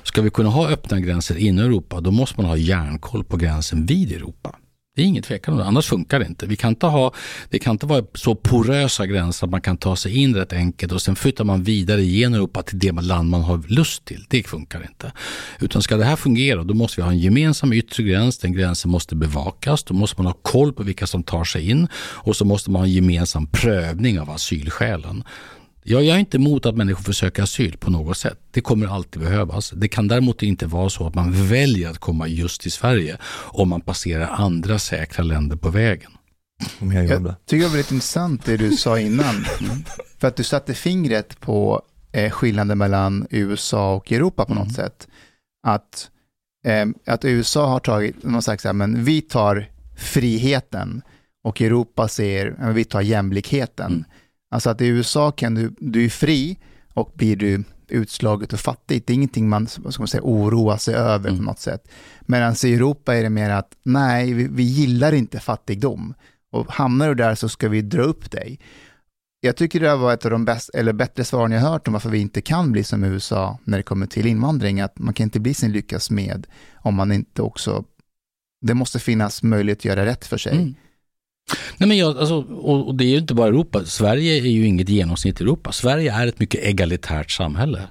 Ska vi kunna ha öppna gränser inom Europa, då måste man ha järnkoll på gränsen vid Europa. Det är inget tvekan om det, annars funkar det inte. Vi kan inte ha, det kan inte vara så porösa gränser att man kan ta sig in rätt enkelt och sen flyttar man vidare genom Europa till det land man har lust till. Det funkar inte. Utan ska det här fungera, då måste vi ha en gemensam yttre gräns. Den gränsen måste bevakas. Då måste man ha koll på vilka som tar sig in och så måste man ha en gemensam prövning av asylskälen. Jag är inte emot att människor försöker asyl på något sätt. Det kommer alltid behövas. Det kan däremot inte vara så att man väljer att komma just till Sverige om man passerar andra säkra länder på vägen. Om jag. Jag tycker det var väldigt intressant det du sa innan. För att du satte fingret på eh, skillnaden mellan USA och Europa på något sätt. Att, eh, att USA har tagit, så här, men vi tar friheten och Europa säger, vi tar jämlikheten. Mm. Alltså att i USA kan du, du är fri och blir du utslaget och fattigt. Det är ingenting man, vad ska man säga, oroar sig över Mm. på något sätt. Medan i Europa är det mer att nej, vi, vi gillar inte fattigdom. Och hamnar du där så ska vi dra upp dig. Jag tycker det var ett av de bäst, eller bättre svaren jag hört om varför vi inte kan bli som USA när det kommer till invandring. Att man kan inte bli sin lyckas med om man inte också... Det måste finnas möjlighet att göra rätt för sig. Mm. Nej, men jag, alltså, och, och det är ju inte bara Europa. Sverige är ju inget genomsnitt i Europa. Sverige är ett mycket egalitärt samhälle.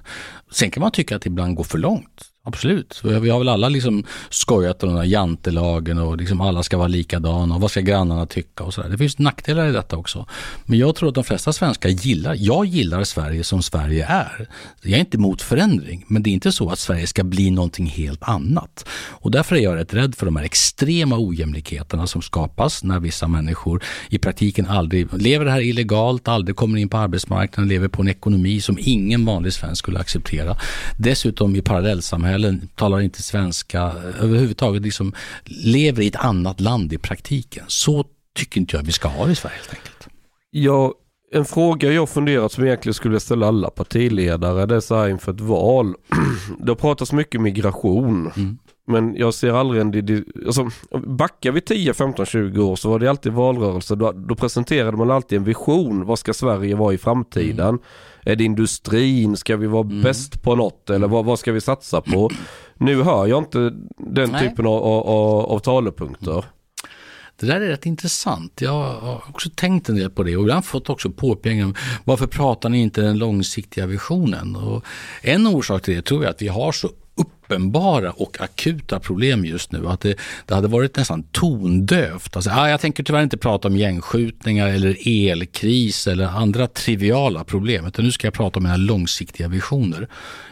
Sen kan man tycka att det ibland går för långt. Absolut. Vi har vi har väl alla liksom skojat om den här jantelagen och liksom alla ska vara likadana och vad ska grannarna tycka och sådär. Det finns nackdelar i detta också. Men jag tror att de flesta svenskar gillar, jag gillar Sverige som Sverige är. Jag är inte emot förändring, men det är inte så att Sverige ska bli någonting helt annat. Och därför är jag rätt rädd för de här extrema ojämlikheterna som skapas när vissa människor i praktiken aldrig lever det här illegalt, aldrig kommer in på arbetsmarknaden, lever på en ekonomi som ingen vanlig svensk skulle acceptera. Dessutom i parallellsamhällen, talar inte svenska, eh, överhuvudtaget liksom lever i ett annat land i praktiken. Så tycker inte jag vi ska ha det i Sverige helt enkelt. Ja, en fråga jag funderat som egentligen skulle ställa alla partiledare, det är så här inför ett val. Det har pratats mycket migration. Mm. Men jag ser aldrig en... Alltså, backar vi 10, 15, 20 år så var det alltid valrörelse. Då, då presenterade man alltid en vision. Vad ska Sverige vara i framtiden? Mm. Är det industrin? Ska vi vara bäst på något? Eller vad, vad ska vi satsa på? Nu hör jag inte den Nej. typen av, av, av talepunkter. Det där är rätt intressant. Jag har också tänkt en del på det och ibland fått också påpekanden. Varför pratar ni inte den långsiktiga visionen? Och en orsak till det tror jag att vi har så uppenbara och akuta problem just nu. Att det, det hade varit nästan tondövt. Alltså, ah, jag tänker tyvärr inte prata om gängskjutningar eller elkris eller andra triviala problem. Utan nu ska jag prata om mina långsiktiga visioner.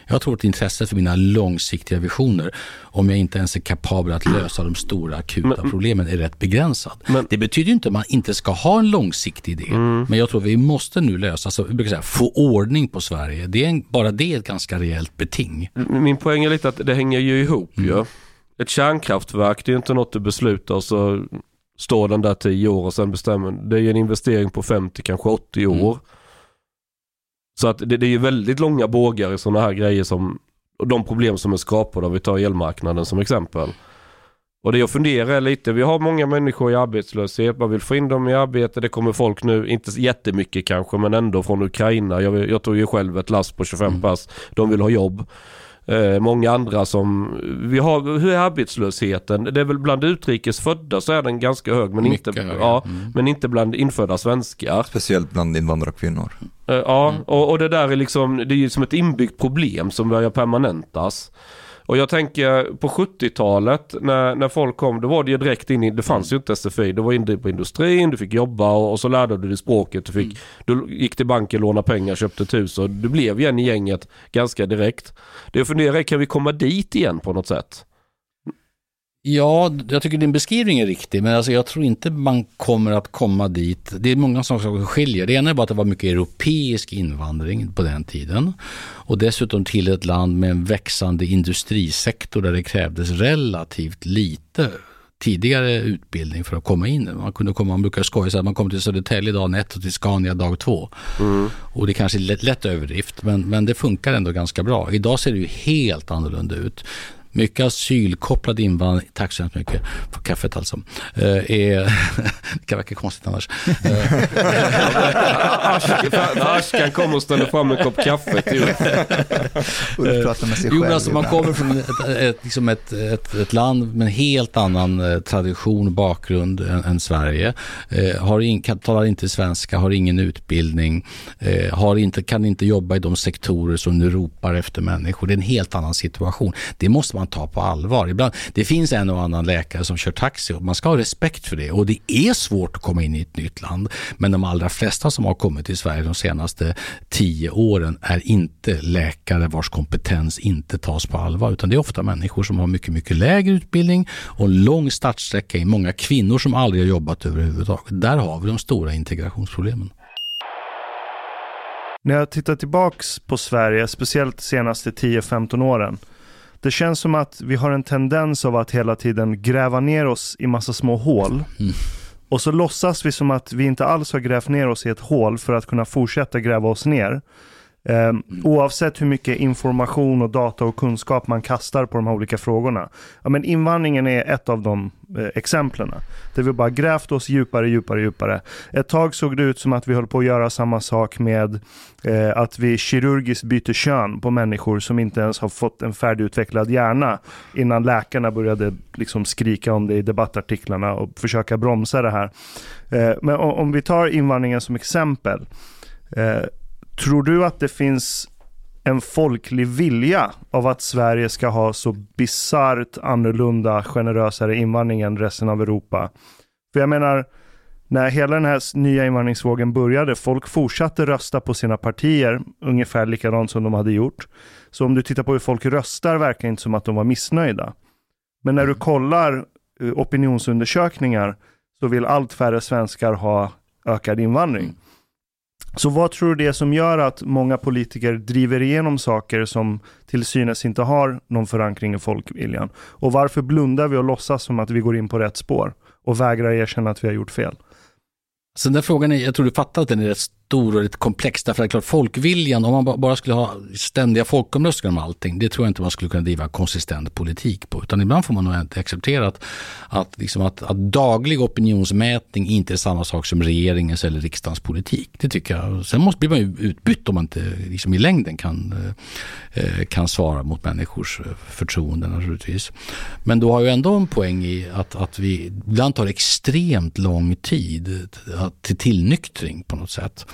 Jag tror att intresset för mina långsiktiga visioner, om jag inte ens är kapabel att lösa de stora akuta problemen, är rätt begränsad. Men- det betyder inte att man inte ska ha en långsiktig idé. Men jag tror vi måste nu lösa, alltså, vi brukar säga, få ordning på Sverige. Det är en, bara det är ett ganska rejält beting. Min poäng är lite att det hänger ju ihop Mm. ju. Ett kärnkraftverk det är ju inte något du beslutar så står den där 10 år och sen bestämmer. Det är ju en investering på 50, kanske 80 Mm. år. Så att det, det är ju väldigt långa bågar i sådana här grejer som och de problem som är skapade. Om vi tar elmarknaden som exempel. Och det jag funderar lite, vi har många människor i arbetslöshet, man vill få in dem i arbete, det kommer folk nu, inte jättemycket kanske, men ändå från Ukraina. Jag, jag tog ju själv ett last på 25 Mm. pass, de vill ha jobb. Eh, många andra som, vi har, hur är arbetslösheten? Det är väl bland utrikes födda så är den ganska hög, men, inte, högre. ja, Mm. men inte bland infödda svenskar. Speciellt bland invandrarkvinnor. Eh, Ja, och, och det där är liksom, det är ju som ett inbyggt problem som börjar permanentas. Och jag tänker på 70-talet när, när folk kom, då var det ju direkt in i, det fanns ju inte SFI, du var inne på industrin, du fick jobba och, och så lärde du dig språket, du, fick, du gick till banken, lånade pengar, köpte ett hus och du blev igen i gänget ganska direkt. Det jag funderar är, kan vi komma dit igen på något sätt? Ja, jag tycker din beskrivning är riktig, men alltså jag tror inte man kommer att komma dit. Det är många saker som skiljer. Det ena är bara att det var mycket europeisk invandring på den tiden och dessutom till ett land med en växande industrisektor där det krävdes relativt lite tidigare utbildning för att komma in. Man kunde komma, man brukar skoja så att man kom till Södertälje dag ett och till Scania dag två. Och det kanske är lätt, lätt överdrift, men, men det funkar ändå ganska bra. Idag ser det ju helt annorlunda ut. Mycket asylkopplad invandring, tack så hemskt mycket för kaffet alltså, eh, är, det kan verka konstigt annars. Askan kommer och ställer fram en kopp kaffe till Ulf pratar med sig Jo, själv. men alltså, man kommer från ett, ett, liksom ett, ett, ett land med en helt annan eh, tradition och bakgrund än, än Sverige. Eh, har in, kan, talar inte svenska, har ingen utbildning, eh, har inte, kan inte jobba i de sektorer som nu ropar efter människor. Det är en helt annan situation. Det måste man ta på allvar. Ibland, det finns en och annan läkare som kör taxi och man ska ha respekt för det. Och det är svårt att komma in i ett nytt land. Men de allra flesta som har kommit till Sverige de senaste tio åren är inte läkare vars kompetens inte tas på allvar. Utan det är ofta människor som har mycket, mycket lägre utbildning och en lång startsträcka i många kvinnor som aldrig har jobbat överhuvudtaget. Där har vi de stora integrationsproblemen. När jag tittar tillbaks på Sverige, speciellt de senaste 10-15 åren. Det känns som att vi har en tendens av att hela tiden gräva ner oss i massa små hål. Mm. Och så låtsas vi som att vi inte alls har grävt ner oss i ett hål för att kunna fortsätta gräva oss ner. Ehm, oavsett hur mycket information och data och kunskap man kastar på de här olika frågorna. Ja, men invandringen är ett av de eh, exemplen. Där vi bara grävt oss djupare, djupare, djupare. Ett tag såg det ut som att vi höll på att göra samma sak med eh, att vi kirurgiskt byter kön på människor som inte ens har fått en färdigutvecklad hjärna innan läkarna började liksom skrika om det i debattartiklarna och försöka bromsa det här. Eh, men om, om vi tar invandringen som exempel. Eh, tror du att det finns en folklig vilja av att Sverige ska ha så bisarrt annorlunda, generösare invandring än resten av Europa? För jag menar, när hela den här nya invandringsvågen började, folk fortsatte rösta på sina partier ungefär likadant som de hade gjort. Så om du tittar på hur folk röstar verkar inte som att de var missnöjda. Men när du kollar eh, opinionsundersökningar så vill allt färre svenskar ha ökad invandring. Så vad tror du det är som gör att många politiker driver igenom saker som till synes inte har någon förankring i folkviljan? Och varför blundar vi och låtsas som att vi går in på rätt spår och vägrar erkänna att vi har gjort fel? Så den där frågan, är, jag tror du fattar att den är rätt stor och lite komplex. Därför att det klart, folkviljan, om man bara skulle ha ständiga folkomröstningar om allting, det tror jag inte man skulle kunna driva konsistent politik på. Utan ibland får man nog inte acceptera att, att, liksom att, att daglig opinionsmätning inte är samma sak som regeringens eller riksdagens politik. Det tycker jag. Sen måste blir man ju utbytt om man inte liksom i längden kan, eh, kan svara mot människors eh, förtroende naturligtvis. Men då har ju ändå en poäng i att, att vi ibland tar extremt lång tid till tillnyktring på något sätt.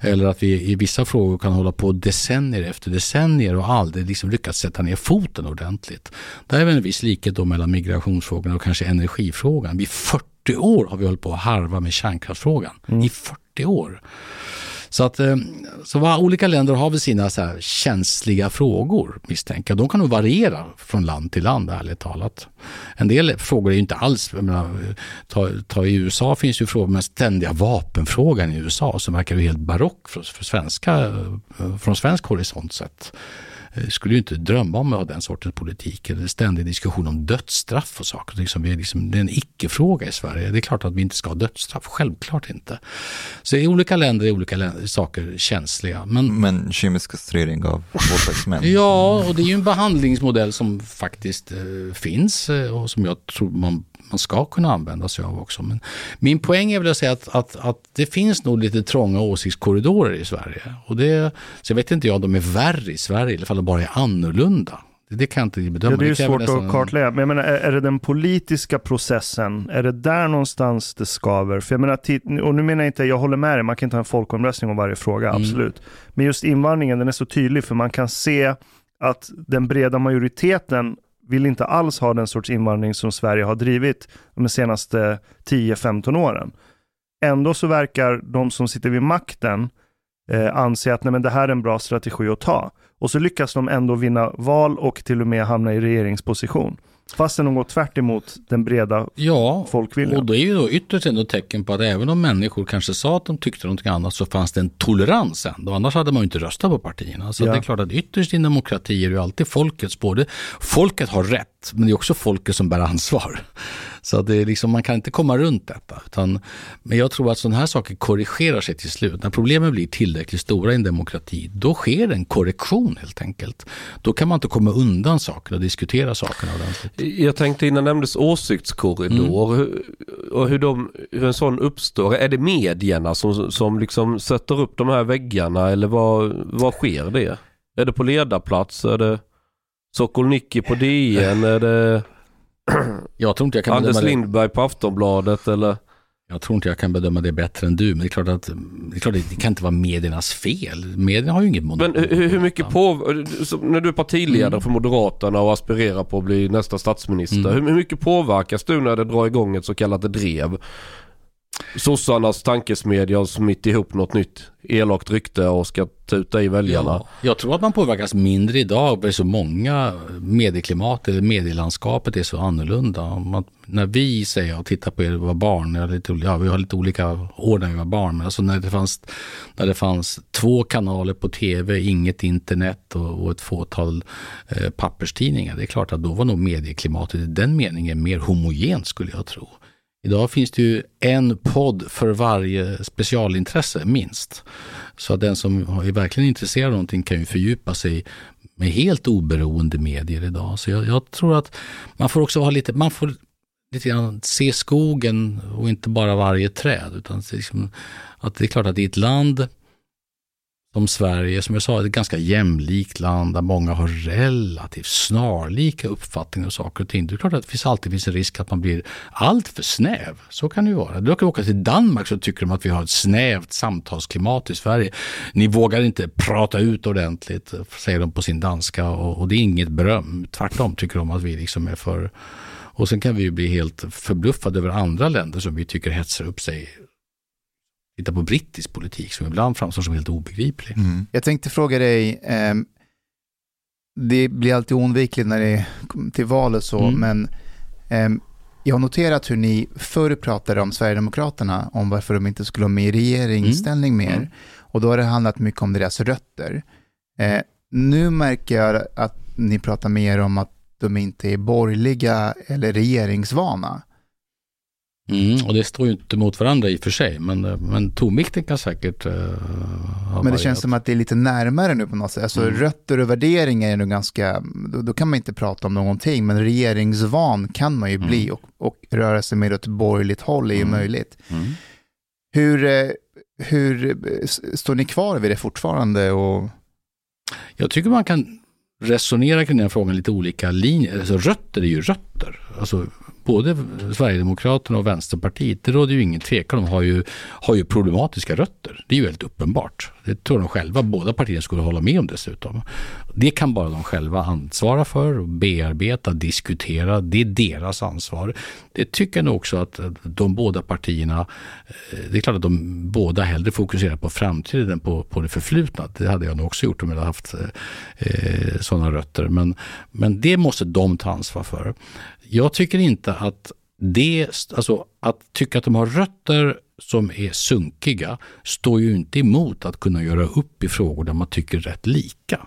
Eller att vi i vissa frågor kan hålla på decennier efter decennier och aldrig liksom lyckats sätta ner foten ordentligt. Där är väl en viss likhet då mellan migrationsfrågan och kanske energifrågan. Vid 40 år har vi hållit på att harva med kärnkraftsfrågan. I 40 år. Så att eh, så var, olika länder har väl sina så här känsliga frågor misstänker jag. De kan nog variera från land till land ärligt talat. En del frågor är ju inte alls, menar, ta, ta i USA finns ju frågor den ständiga vapenfrågan i USA som verkar ju helt barock för, för svenska, eh, från svensk horisont sett. Eh, skulle ju inte drömma om att ha den sortens politik eller ständig diskussion om dödsstraff och saker. Liksom, vi är liksom, det är en icke-fråga i Sverige. Det är klart att vi inte ska ha dödsstraff, självklart inte. Så i olika länder är olika länder, saker känsliga. Men Men kemisk kastrering av våldtäktsmän. Ja, och det är ju en behandlingsmodell som faktiskt eh, finns eh, och som jag tror man, man ska kunna använda sig av också. Men min poäng är väl att säga att, att, att det finns nog lite trånga åsiktskorridorer i Sverige. Och det, så jag vet inte jag om de är värre i Sverige, eller om de bara är annorlunda. Det, det kan jag inte bedöma. Ja, det är ju kräver svårt nästan att kartlägga. Men jag menar, är, är det den politiska processen? Är det där någonstans det skaver? För jag menar, och nu menar jag inte, jag håller med dig, man kan inte ha en folkomröstning om varje fråga, Mm. absolut. Men just invandringen, den är så tydlig för man kan se att den breda majoriteten vill inte alls ha den sorts invandring som Sverige har drivit de senaste 10-15 åren. Ändå så verkar de som sitter vid makten eh, anse att nej, men det här är en bra strategi att ta. Och så lyckas de ändå vinna val och till och med hamna i regeringsposition. Fastän de går tvärt emot den breda Ja, folkviljan. och det är ju då ytterst ändå tecken på att även om människor kanske sa att de tyckte någonting annat så fanns det en tolerans ändå. Annars hade man ju inte röstat på partierna. Så Ja. det är klart att ytterst i en demokrati är det ju alltid folkets både, folket har rätt men det är också folket som bär ansvar. Så det är liksom, man kan inte komma runt detta. Utan, men jag tror att sådana här saker korrigerar sig till slut. När problemen blir tillräckligt stora i en demokrati, då sker en korrektion helt enkelt. Då kan man inte komma undan saker och diskutera sakerna ordentligt. Jag tänkte innan nämndes åsiktskorridor hur, och hur, de, hur en sån uppstår. Är det medierna som, som liksom sätter upp de här väggarna eller vad, vad sker det? Är det på ledarplats? Är det Sokolnicki på DN? Är det Jag tror inte jag kan Anders. Lindberg på Aftonbladet? Eller? Jag tror inte jag kan bedöma det bättre än du, men det är klart att det, är klart att det kan inte vara mediernas fel. Medierna har ju inget monopol. Men hur, hur mycket på när du är partiledare Mm. för Moderaterna och aspirerar på att bli nästa statsminister. Mm. Hur, hur mycket påverkas du när det drar igång ett så kallat drev? Sossarnas tankesmedja har smitt ihop något nytt elakt rykte och ska tuta i väljarna. Ja, jag tror att man påverkas mindre idag, för det är så många medieklimat, eller medielandskapet är så annorlunda. Man, när vi säger och tittar på er var barn, jag lite, ja, vi har lite olika år när vi var barn, men alltså när det fanns, när det fanns två kanaler på tv, inget internet och, och ett fåtal eh, papperstidningar, det är klart att då var nog medieklimatet i den meningen mer homogent skulle jag tro. Idag finns det ju en podd för varje specialintresse, minst. Så att den som är verkligen intresserad av någonting kan ju fördjupa sig med helt oberoende medier idag. Så jag, jag tror att man får också ha lite, man får lite grann se skogen och inte bara varje träd. Utan liksom, att det är klart att i ett land som Sverige, som jag sa, är ett ganska jämlikt land där många har relativt snarlika uppfattningar om saker och ting. Det är klart att det finns alltid finns en risk att man blir allt för snäv. Så kan det ju vara. Du kan åka till Danmark så tycker de att vi har ett snävt samtalsklimat i Sverige. Ni vågar inte prata ut ordentligt, säger de på sin danska och, och det är inget beröm. Tvärtom tycker de att vi liksom är för... Och sen kan vi ju bli helt förbluffade över andra länder som vi tycker hetsar upp sig. Titta på brittisk politik som ibland framstår som helt obegriplig. Mm. Jag tänkte fråga dig, ehm, det blir alltid oundvikligt när det kommer till val och så, Mm. men ehm, jag har noterat hur ni förr pratade om Sverigedemokraterna, om varför de inte skulle vara med i regeringsställning mer. Mm. Och då har det handlat mycket om deras rötter. Eh, nu märker jag att ni pratar mer om att de inte är borgerliga eller regeringsvana. Mm, och det står ju inte mot varandra i och för sig, men, eh, men tonvikten kan säkert uh, ha Men det varierat. känns som att det är lite närmare nu på något sätt. Alltså Mm. rötter och värderingar är nog ganska, då, då kan man inte prata om någonting, men regeringsvan kan man ju bli och, och röra sig mer åt ett borgerligt håll är ju möjligt. Mm. Hur, eh, hur står ni kvar vid det fortfarande? Och, Jag tycker man kan resonera kring den frågan lite olika linjer. Alltså rötter är ju rötter. Alltså både Sverigedemokraterna och Vänsterpartiet, det råder ju ingen tvekan om, har ju, har ju problematiska rötter. Det är ju väldigt uppenbart. Det tror de själva, båda partierna skulle hålla med om dessutom. Det kan bara de själva ansvara för, och bearbeta, diskutera. Det är deras ansvar. Det tycker jag nog också att de båda partierna, eh, det är klart att de båda hellre fokuserar på framtiden än på, på det förflutna. Det hade jag nog också gjort om jag hade haft eh, eh sådana rötter. Men, men det måste de ta ansvar för. Jag tycker inte att det, alltså att tycka att de har rötter som är sunkiga står ju inte emot att kunna göra upp i frågor där man tycker rätt lika.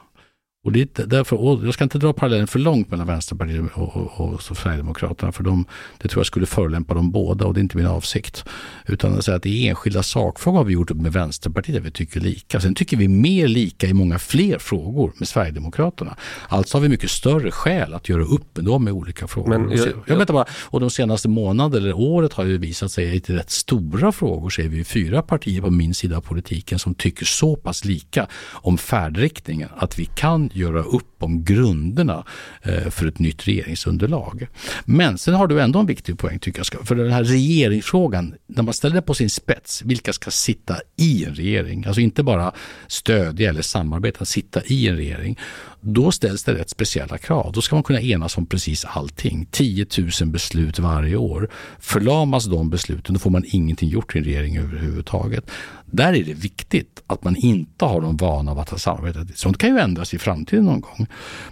Och det är därför, och jag ska inte dra parallellen för långt mellan Vänsterpartiet och, och, och Sverigedemokraterna, för de, det tror jag skulle förolämpa dem båda och det är inte min avsikt. Utan att säga att i enskilda sakfrågor har vi gjort upp med Vänsterpartiet där vi tycker lika. Sen tycker vi mer lika i många fler frågor med Sverigedemokraterna. Alltså har vi mycket större skäl att göra upp med dem i olika frågor. Men jag- jag vet bara, och de senaste månaderna eller året har ju visat sig att i rätt stora frågor så är vi fyra partier på min sida av politiken som tycker så pass lika om färdriktningen att vi kan göra upp om grunderna eh, för ett nytt regeringsunderlag. Men sen har du ändå en viktig poäng tycker jag. ska- För den här regeringsfrågan, när man ställer det på sin spets, vilka ska sitta i en regering? Alltså inte bara stödja eller samarbeta, sitta i en regering. Då ställs det rätt speciella krav. Då ska man kunna enas om precis allting. 10 000 beslut varje år. Förlamas de besluten, då får man ingenting gjort i en regering överhuvudtaget. Där är det viktigt att man inte har de vana av att ha samarbetat. Sånt kan ju ändras i framtiden någon gång.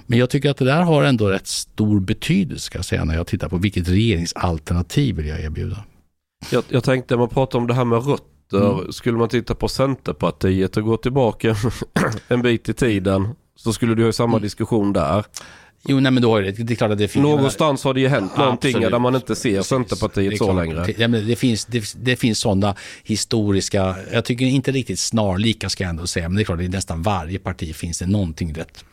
Men jag tycker att det där har ändå rätt stor betydelse ska jag säga, när jag tittar på vilket regeringsalternativ vill jag erbjuda. Jag, jag tänkte, man pratar om det här med rötter. Skulle man titta på Centerpartiet och gå tillbaka en bit i tiden så skulle du ha samma diskussion där. Jo, nej, men då är det, det är klart att det finns... Någonstans har det ju hänt någonting Absolut. där man inte ser. Centerpartiet så längre. Ja, men det, finns, det, det finns sådana historiska, jag tycker inte riktigt snarlika ska jag ändå säga, men det är klart att i nästan varje parti finns det någonting rätt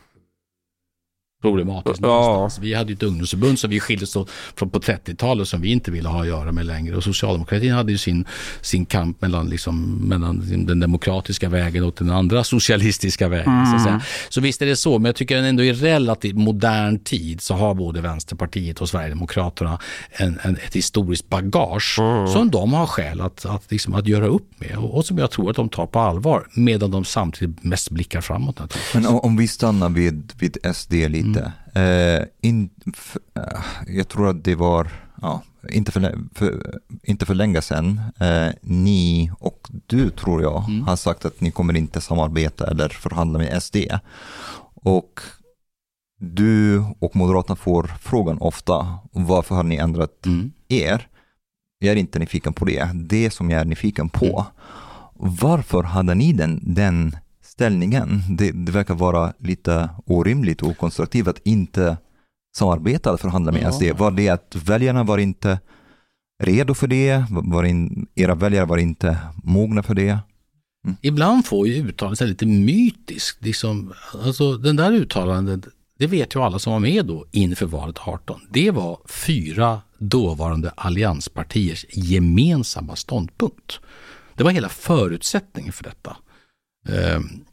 problematiskt Ja. Vi hade ju ett ungdomsförbund som vi skildes åt från på 30-talet som vi inte ville ha att göra med längre. Och socialdemokratin hade ju sin, sin kamp mellan, liksom, mellan den demokratiska vägen och den andra socialistiska vägen. Så, att säga. så visst är det så, men jag tycker ändå i relativt modern tid så har både Vänsterpartiet och Sverigedemokraterna en, en, ett historiskt bagage som de har skäl att, att, liksom, att göra upp med och, och som jag tror att de tar på allvar medan de samtidigt mest blickar framåt. Men om, om vi stannar vid, vid SD lite. Eh, in, f, eh, jag tror att det var, ja, inte för, för, inte för länge sedan, eh, ni och du tror jag har sagt att ni kommer inte samarbeta eller förhandla med SD. Och du och Moderaterna får frågan ofta, varför har ni ändrat Mm. er? Jag är inte nyfiken på det. Det som jag är nyfiken på, varför hade ni den, den ställningen? Det, det verkar vara lite orimligt och konstruktivt att inte samarbeta eller förhandla med Ja. SD. Var det att väljarna var inte redo för det? Var in, era väljare var inte mogna för det? Ibland får ju uttalandet lite mytiskt. Liksom, alltså, den där uttalandet, det vet ju alla som var med då inför valet 18. Det var fyra dåvarande allianspartiers gemensamma ståndpunkt. Det var hela förutsättningen för detta. Ehm,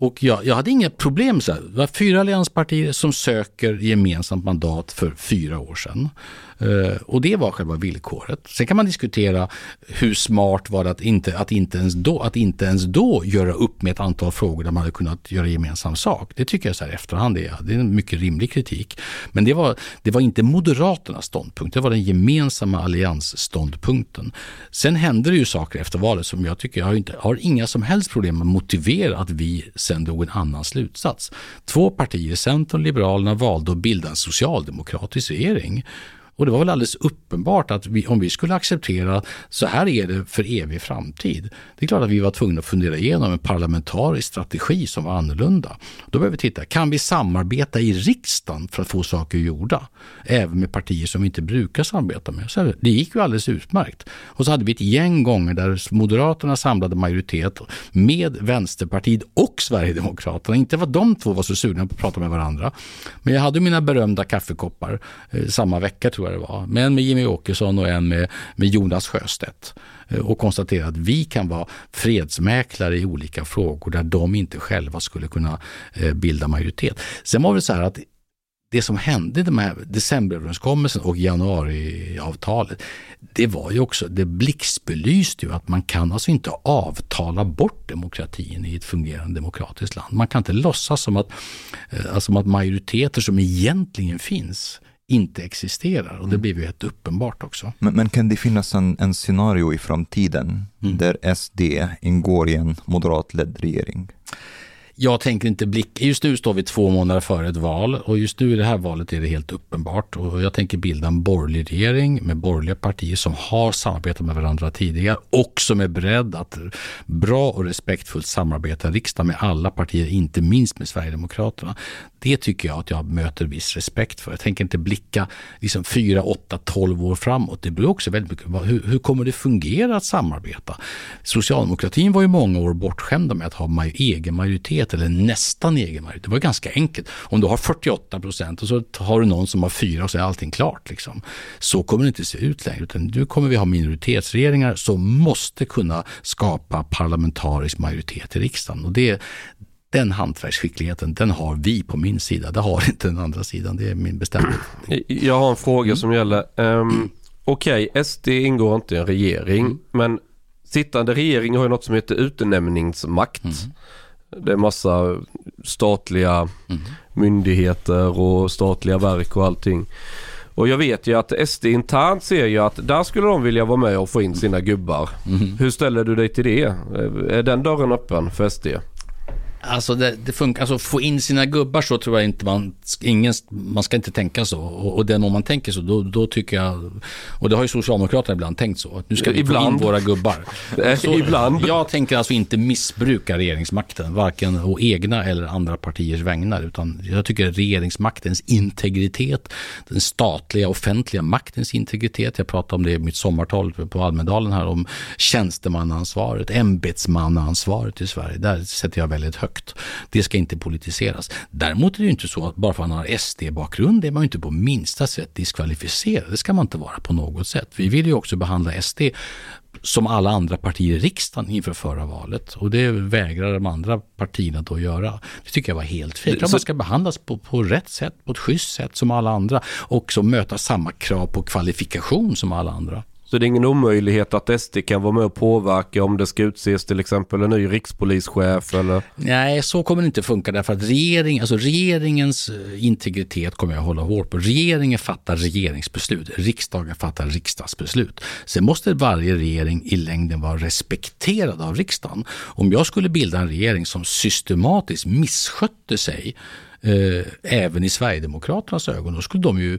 och jag, jag hade inga problem så här. Det var fyra allianspartier som söker gemensamt mandat för fyra år sedan. Eh, och det var själva villkoret. Sen kan man diskutera hur smart var det att inte, att inte, ens, då, att inte ens då göra upp med ett antal frågor där man hade kunnat göra gemensam sak. Det tycker jag så här i efterhand är, det är en mycket rimlig kritik. Men det var, det var inte Moderaternas ståndpunkt, det var den gemensamma alliansståndpunkten. Sen hände det ju saker efter valet som jag tycker, jag har, inte, har inga som helst problem med att motivera att vi sen drog en annan slutsats. Två partier, Centern och Liberalerna, valde att bilda en socialdemokratisk regering. Och det var väl alldeles uppenbart att vi, om vi skulle acceptera så här är det för evig framtid. Det är klart att vi var tvungna att fundera igenom en parlamentarisk strategi som var annorlunda. Då behöver vi titta, kan vi samarbeta i riksdagen för att få saker gjorda? Även med partier som vi inte brukar samarbeta med. Så det gick ju alldeles utmärkt. Och så hade vi ett gäng gånger där Moderaterna samlade majoritet med Vänsterpartiet och Sverigedemokraterna. Inte för att de två var så sugna på att prata med varandra. Men jag hade mina berömda kaffekoppar eh, samma vecka tror jag det var. Men en med Jimmy Åkesson och en med, med Jonas Sjöstedt. Eh, och konstatera att vi kan vara fredsmäklare i olika frågor där de inte själva skulle kunna eh, bilda majoritet. Sen var det så här att det som hände i här decemberöverenskommelsen och januariavtalet, det var ju också, det blixtbelyste ju att man kan alltså inte avtala bort demokratin i ett fungerande demokratiskt land. Man kan inte låtsas som att, eh, alltså att majoriteter som egentligen finns inte existerar och det Mm. blev ju helt uppenbart också. Men, men kan det finnas en, en scenario i framtiden Mm. där SD ingår i en moderatledd regering? Jag tänker inte blicka, just nu står vi två månader före ett val och just nu i det här valet är det helt uppenbart och jag tänker bilda en borgerlig regering med borgerliga partier som har samarbetat med varandra tidigare och som är beredda att bra och respektfullt samarbeta i riksdagen med alla partier, inte minst med Sverigedemokraterna. Det tycker jag att jag möter viss respekt för. Jag tänker inte blicka liksom 4, 8, 12 år framåt. Det beror också väldigt mycket på hur, hur kommer det fungera att samarbeta? Socialdemokratin var ju många år bortskämda med att ha maj, egen majoritet eller nästan egen majoritet. Det var ganska enkelt. Om du har 48 procent och så har du någon som har 4 och så är allting klart. Liksom. Så kommer det inte se ut längre. Utan nu kommer vi ha minoritetsregeringar som måste kunna skapa parlamentarisk majoritet i riksdagen. Och det, den hantverksskickligheten, den har vi på min sida. Det har inte den andra sidan. Det är min bestämda. Jag har en fråga som gäller. Um, Okej, SD ingår inte i en regering. Men sittande regering har ju något som heter utnämningsmakt. Det är massa statliga myndigheter och statliga verk och allting. Och jag vet ju att SD internt ser ju att där skulle de vilja vara med och få in sina gubbar. Hur ställer du dig till det? Är den dörren öppen för SD? Alltså det, det funkar, alltså få in sina gubbar så tror jag inte man, ingen, man ska inte tänka så. Och, och den om man tänker så, då, då tycker jag, och det har ju Socialdemokraterna ibland tänkt så, att nu ska vi få Ibland. in våra gubbar. Eh, Så, ibland. Jag tänker alltså inte missbruka regeringsmakten, varken å egna eller andra partiers vägnar, utan jag tycker regeringsmaktens integritet, den statliga offentliga maktens integritet, jag pratade om det i mitt sommartal på Almedalen här, om tjänstemannaansvaret, ämbetsmannaansvaret i Sverige, där sätter jag väldigt högt. Det ska inte politiseras. Däremot är det ju inte så att bara för att man har SD-bakgrund är man ju inte på minsta sätt diskvalificerad. Det ska man inte vara på något sätt. Vi vill ju också behandla SD som alla andra partier i riksdagen inför förra valet. Och det vägrar de andra partierna då att göra. Det tycker jag var helt fel. Så- Man ska behandlas på, på rätt sätt, på ett schysst sätt som alla andra. Och så möta samma krav på kvalifikation som alla andra. Så det är ingen omöjlighet att SD kan vara med och påverka om det ska utses till exempel en ny rikspolischef eller? Nej, så kommer det inte funka därför att regering, alltså regeringens eh, integritet kommer jag hålla hårt på. Regeringen fattar regeringsbeslut, riksdagen fattar riksdagsbeslut. Sen måste varje regering i längden vara respekterad av riksdagen. Om jag skulle bilda en regering som systematiskt misskötte sig eh, även i Sverigedemokraternas ögon, då skulle de ju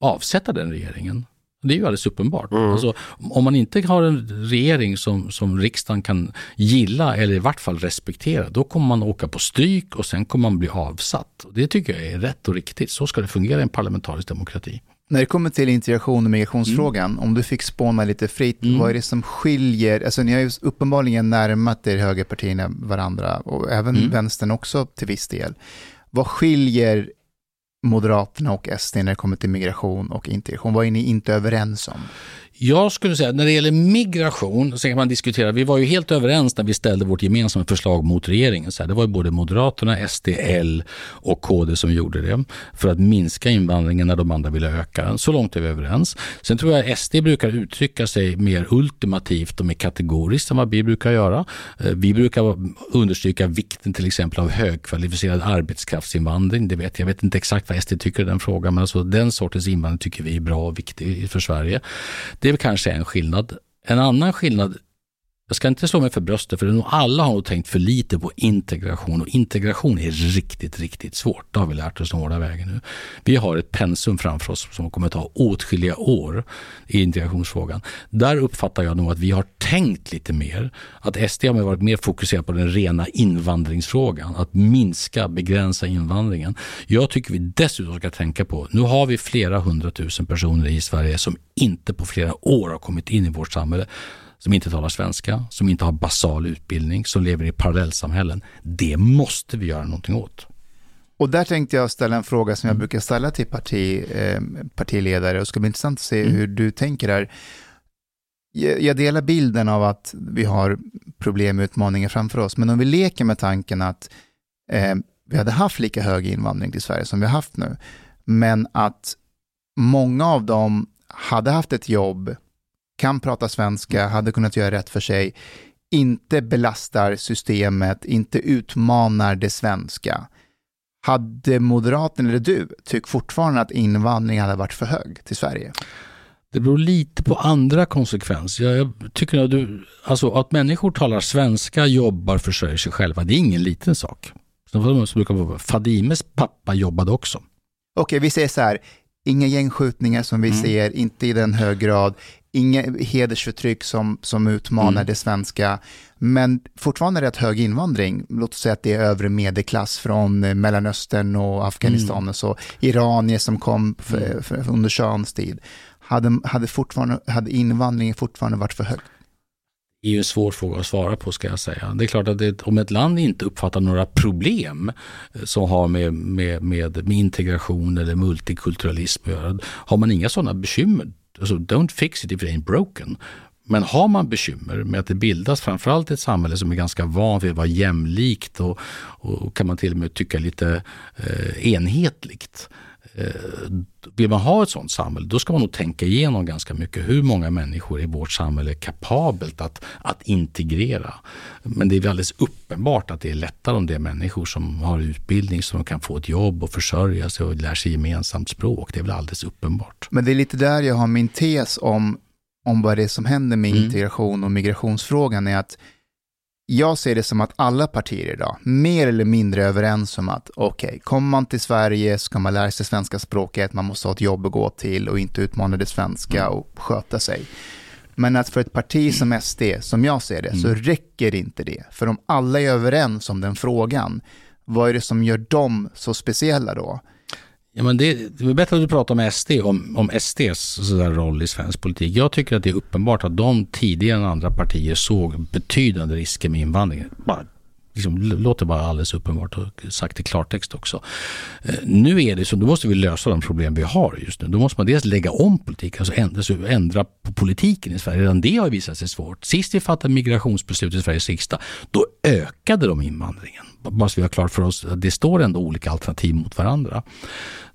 avsätta den regeringen. Det är ju alldeles uppenbart. Alltså, om man inte har en regering som, som riksdagen kan gilla eller i vart fall respektera, då kommer man åka på stryk och sen kommer man bli avsatt. Och Det tycker jag är rätt och riktigt. Så ska det fungera i en parlamentarisk demokrati. När det kommer till integration och migrationsfrågan, om du fick spåna lite fritt, Mm. vad är det som skiljer? Alltså ni har ju uppenbarligen närmat er högerpartierna varandra och även Mm. vänstern också till viss del. Vad skiljer Moderaterna och SD när det kommer till migration och integration? Vad är ni inte överens om? Jag skulle säga när det gäller migration, så kan man diskutera, vi var ju helt överens när vi ställde vårt gemensamma förslag mot regeringen. Så här, det var ju både Moderaterna, SD, L och KD som gjorde det för att minska invandringen när de andra ville öka den. Så långt är vi överens. Sen tror jag SD brukar uttrycka sig mer ultimativt och mer kategoriskt än vad vi brukar göra. Eh, vi brukar understryka vikten till exempel av högkvalificerad arbetskraftsinvandring. Det vet, jag vet inte exakt vad SD tycker i den frågan, men alltså den sortens invandring tycker vi är bra och viktig för Sverige. Det det kanske är en skillnad. En annan skillnad jag ska inte slå mig för bröstet för det är nog alla har nog tänkt för lite på integration och integration är riktigt, riktigt svårt. Det har vi lärt oss den hårda vägen nu. Vi har ett pensum framför oss som kommer att ta åtskilliga år i integrationsfrågan. Där uppfattar jag nog att vi har tänkt lite mer. Att SD har varit mer fokuserad på den rena invandringsfrågan. Att minska, begränsa invandringen. Jag tycker vi dessutom ska tänka på, nu har vi flera hundratusen personer i Sverige som inte på flera år har kommit in i vårt samhälle som inte talar svenska, som inte har basal utbildning, som lever i parallellsamhällen. Det måste vi göra någonting åt. Och där tänkte jag ställa en fråga som jag brukar ställa till parti, eh, partiledare och det ska bli intressant att se hur du tänker där. Jag, jag delar bilden av att vi har problem och utmaningar framför oss, men om vi leker med tanken att eh, vi hade haft lika hög invandring till Sverige som vi har haft nu, men att många av dem hade haft ett jobb, kan prata svenska, hade kunnat göra rätt för sig, inte belastar systemet, inte utmanar det svenska. Hade Moderaterna eller du tyckt fortfarande att invandringen hade varit för hög till Sverige? Det beror lite på andra konsekvenser. Jag, jag tycker att, du, alltså att människor talar svenska, jobbar, försörjer sig själva, det är ingen liten sak. Så brukar vara, Fadimes pappa jobbade också. Okej, vi säger så här, inga gängskjutningar som vi Mm. ser, inte i den hög grad, inga hedersförtryck som, som utmanar Mm. det svenska, men fortfarande rätt hög invandring. Låt oss säga att det är övre medelklass från eh, Mellanöstern och Afghanistan Mm. och så, iranier som kom för, för, under shahens tid. Hade, hade, fortfarande, hade invandringen fortfarande varit för hög? är ju en svår fråga att svara på ska jag säga. Det är klart att det, om ett land inte uppfattar några problem eh, som har med, med, med, med integration eller multikulturalism att göra, har man inga sådana bekymmer, alltså don't fix it if it ain't broken. Men har man bekymmer med att det bildas framförallt ett samhälle som är ganska van vid att vara jämlikt och, och kan man till och med tycka lite eh, enhetligt. Eh, vill man ha ett sådant samhälle, då ska man nog tänka igenom ganska mycket hur många människor i vårt samhälle är kapabelt att, att integrera. Men det är väl alldeles uppenbart att det är lättare om det är människor som har utbildning, som kan få ett jobb och försörja sig och lär sig gemensamt språk. Det är väl alldeles uppenbart. Men det är lite där jag har min tes om, om vad det är som händer med Mm. integration och migrationsfrågan är att jag ser det som att alla partier idag, mer eller mindre överens om att okej, kommer man till Sverige ska man lära sig svenska språket, man måste ha ett jobb att gå till och inte utmana det svenska och sköta sig. Men att för ett parti som SD, som jag ser det, så räcker inte det. För om alla är överens om den frågan, vad är det som gör dem så speciella då? Ja, men det, det är bättre att du pratar om SD, om, om SDs sådär roll i svensk politik. Jag tycker att det är uppenbart att de tidigare än andra partier såg betydande risker med invandringen. Bara, liksom, låter bara alldeles uppenbart och sagt i klartext också. Eh, nu är det så, då måste vi lösa de problem vi har just nu. Då måste man dels lägga om politiken, alltså ändra, så ändra på politiken i Sverige. Redan det har visat sig svårt. Sist vi fattade migrationsbeslut i Sveriges riksdag, då ökade de invandringen måste vi ha klart för oss att det står ändå olika alternativ mot varandra.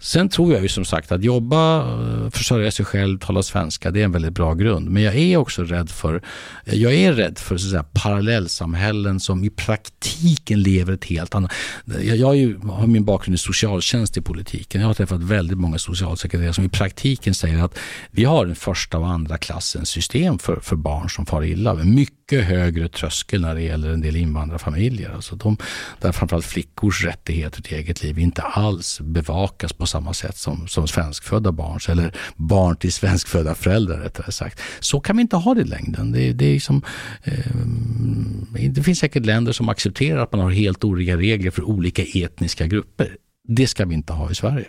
Sen tror jag ju som sagt att jobba, eh, försörja sig själv, tala svenska, det är en väldigt bra grund. Men jag är också rädd för, jag är rädd för så att säga, parallellsamhällen som i praktiken lever ett helt annat... Jag, jag ju, har min bakgrund i socialtjänst i politiken. Jag har träffat väldigt många socialsekreterare som i praktiken säger att vi har en första och andra klassens system för, för barn som far illa. Med mycket högre tröskel när det gäller en del invandrarfamiljer. Alltså de, där framförallt flickors rättigheter till eget liv inte alls bevakas på samma sätt som, som svenskfödda barns eller barn till svenskfödda föräldrar rättare sagt. Så kan vi inte ha det i längden. Det, det, är liksom, eh, det finns säkert länder som accepterar att man har helt olika regler för olika etniska grupper. Det ska vi inte ha i Sverige.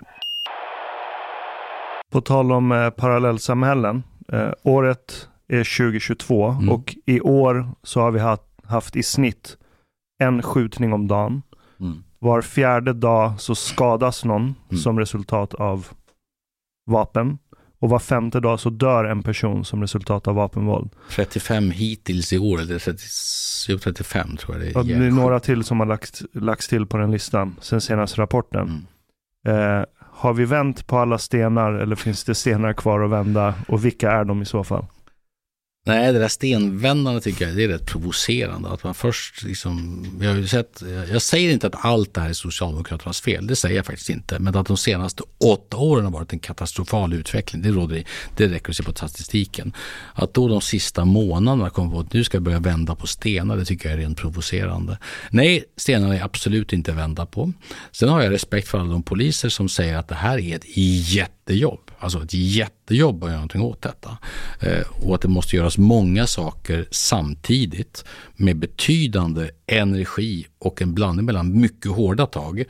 På tal om eh, parallellsamhällen. Eh, året är 2022 Mm. och i år så har vi haft, haft i snitt en skjutning om dagen. Mm. Var fjärde dag så skadas någon Mm. som resultat av vapen. Och var femte dag så dör en person som resultat av vapenvåld. 35 hittills i år, eller 30, jo, 35 tror jag det är. Och det är några till som har lagt, lagts till på den listan sen senaste rapporten. Mm. Eh, har vi vänt på alla stenar eller finns det stenar kvar att vända? Och vilka är de i så fall? Nej, det där stenvändandet tycker jag det är rätt provocerande. Att man först liksom, jag, har ju sett, jag säger inte att allt det här är Socialdemokraternas fel, det säger jag faktiskt inte. Men att de senaste åtta åren har varit en katastrofal utveckling, det, råder, det räcker att se på statistiken. Att då de sista månaderna kommer på att nu ska jag börja vända på stenar, det tycker jag är rent provocerande. Nej, stenarna är absolut inte vända på. Sen har jag respekt för alla de poliser som säger att det här är ett jättejobb. Alltså ett jättejobb att göra någonting åt detta. Eh, och att det måste göras många saker samtidigt med betydande energi och en blandning mellan mycket hårda tag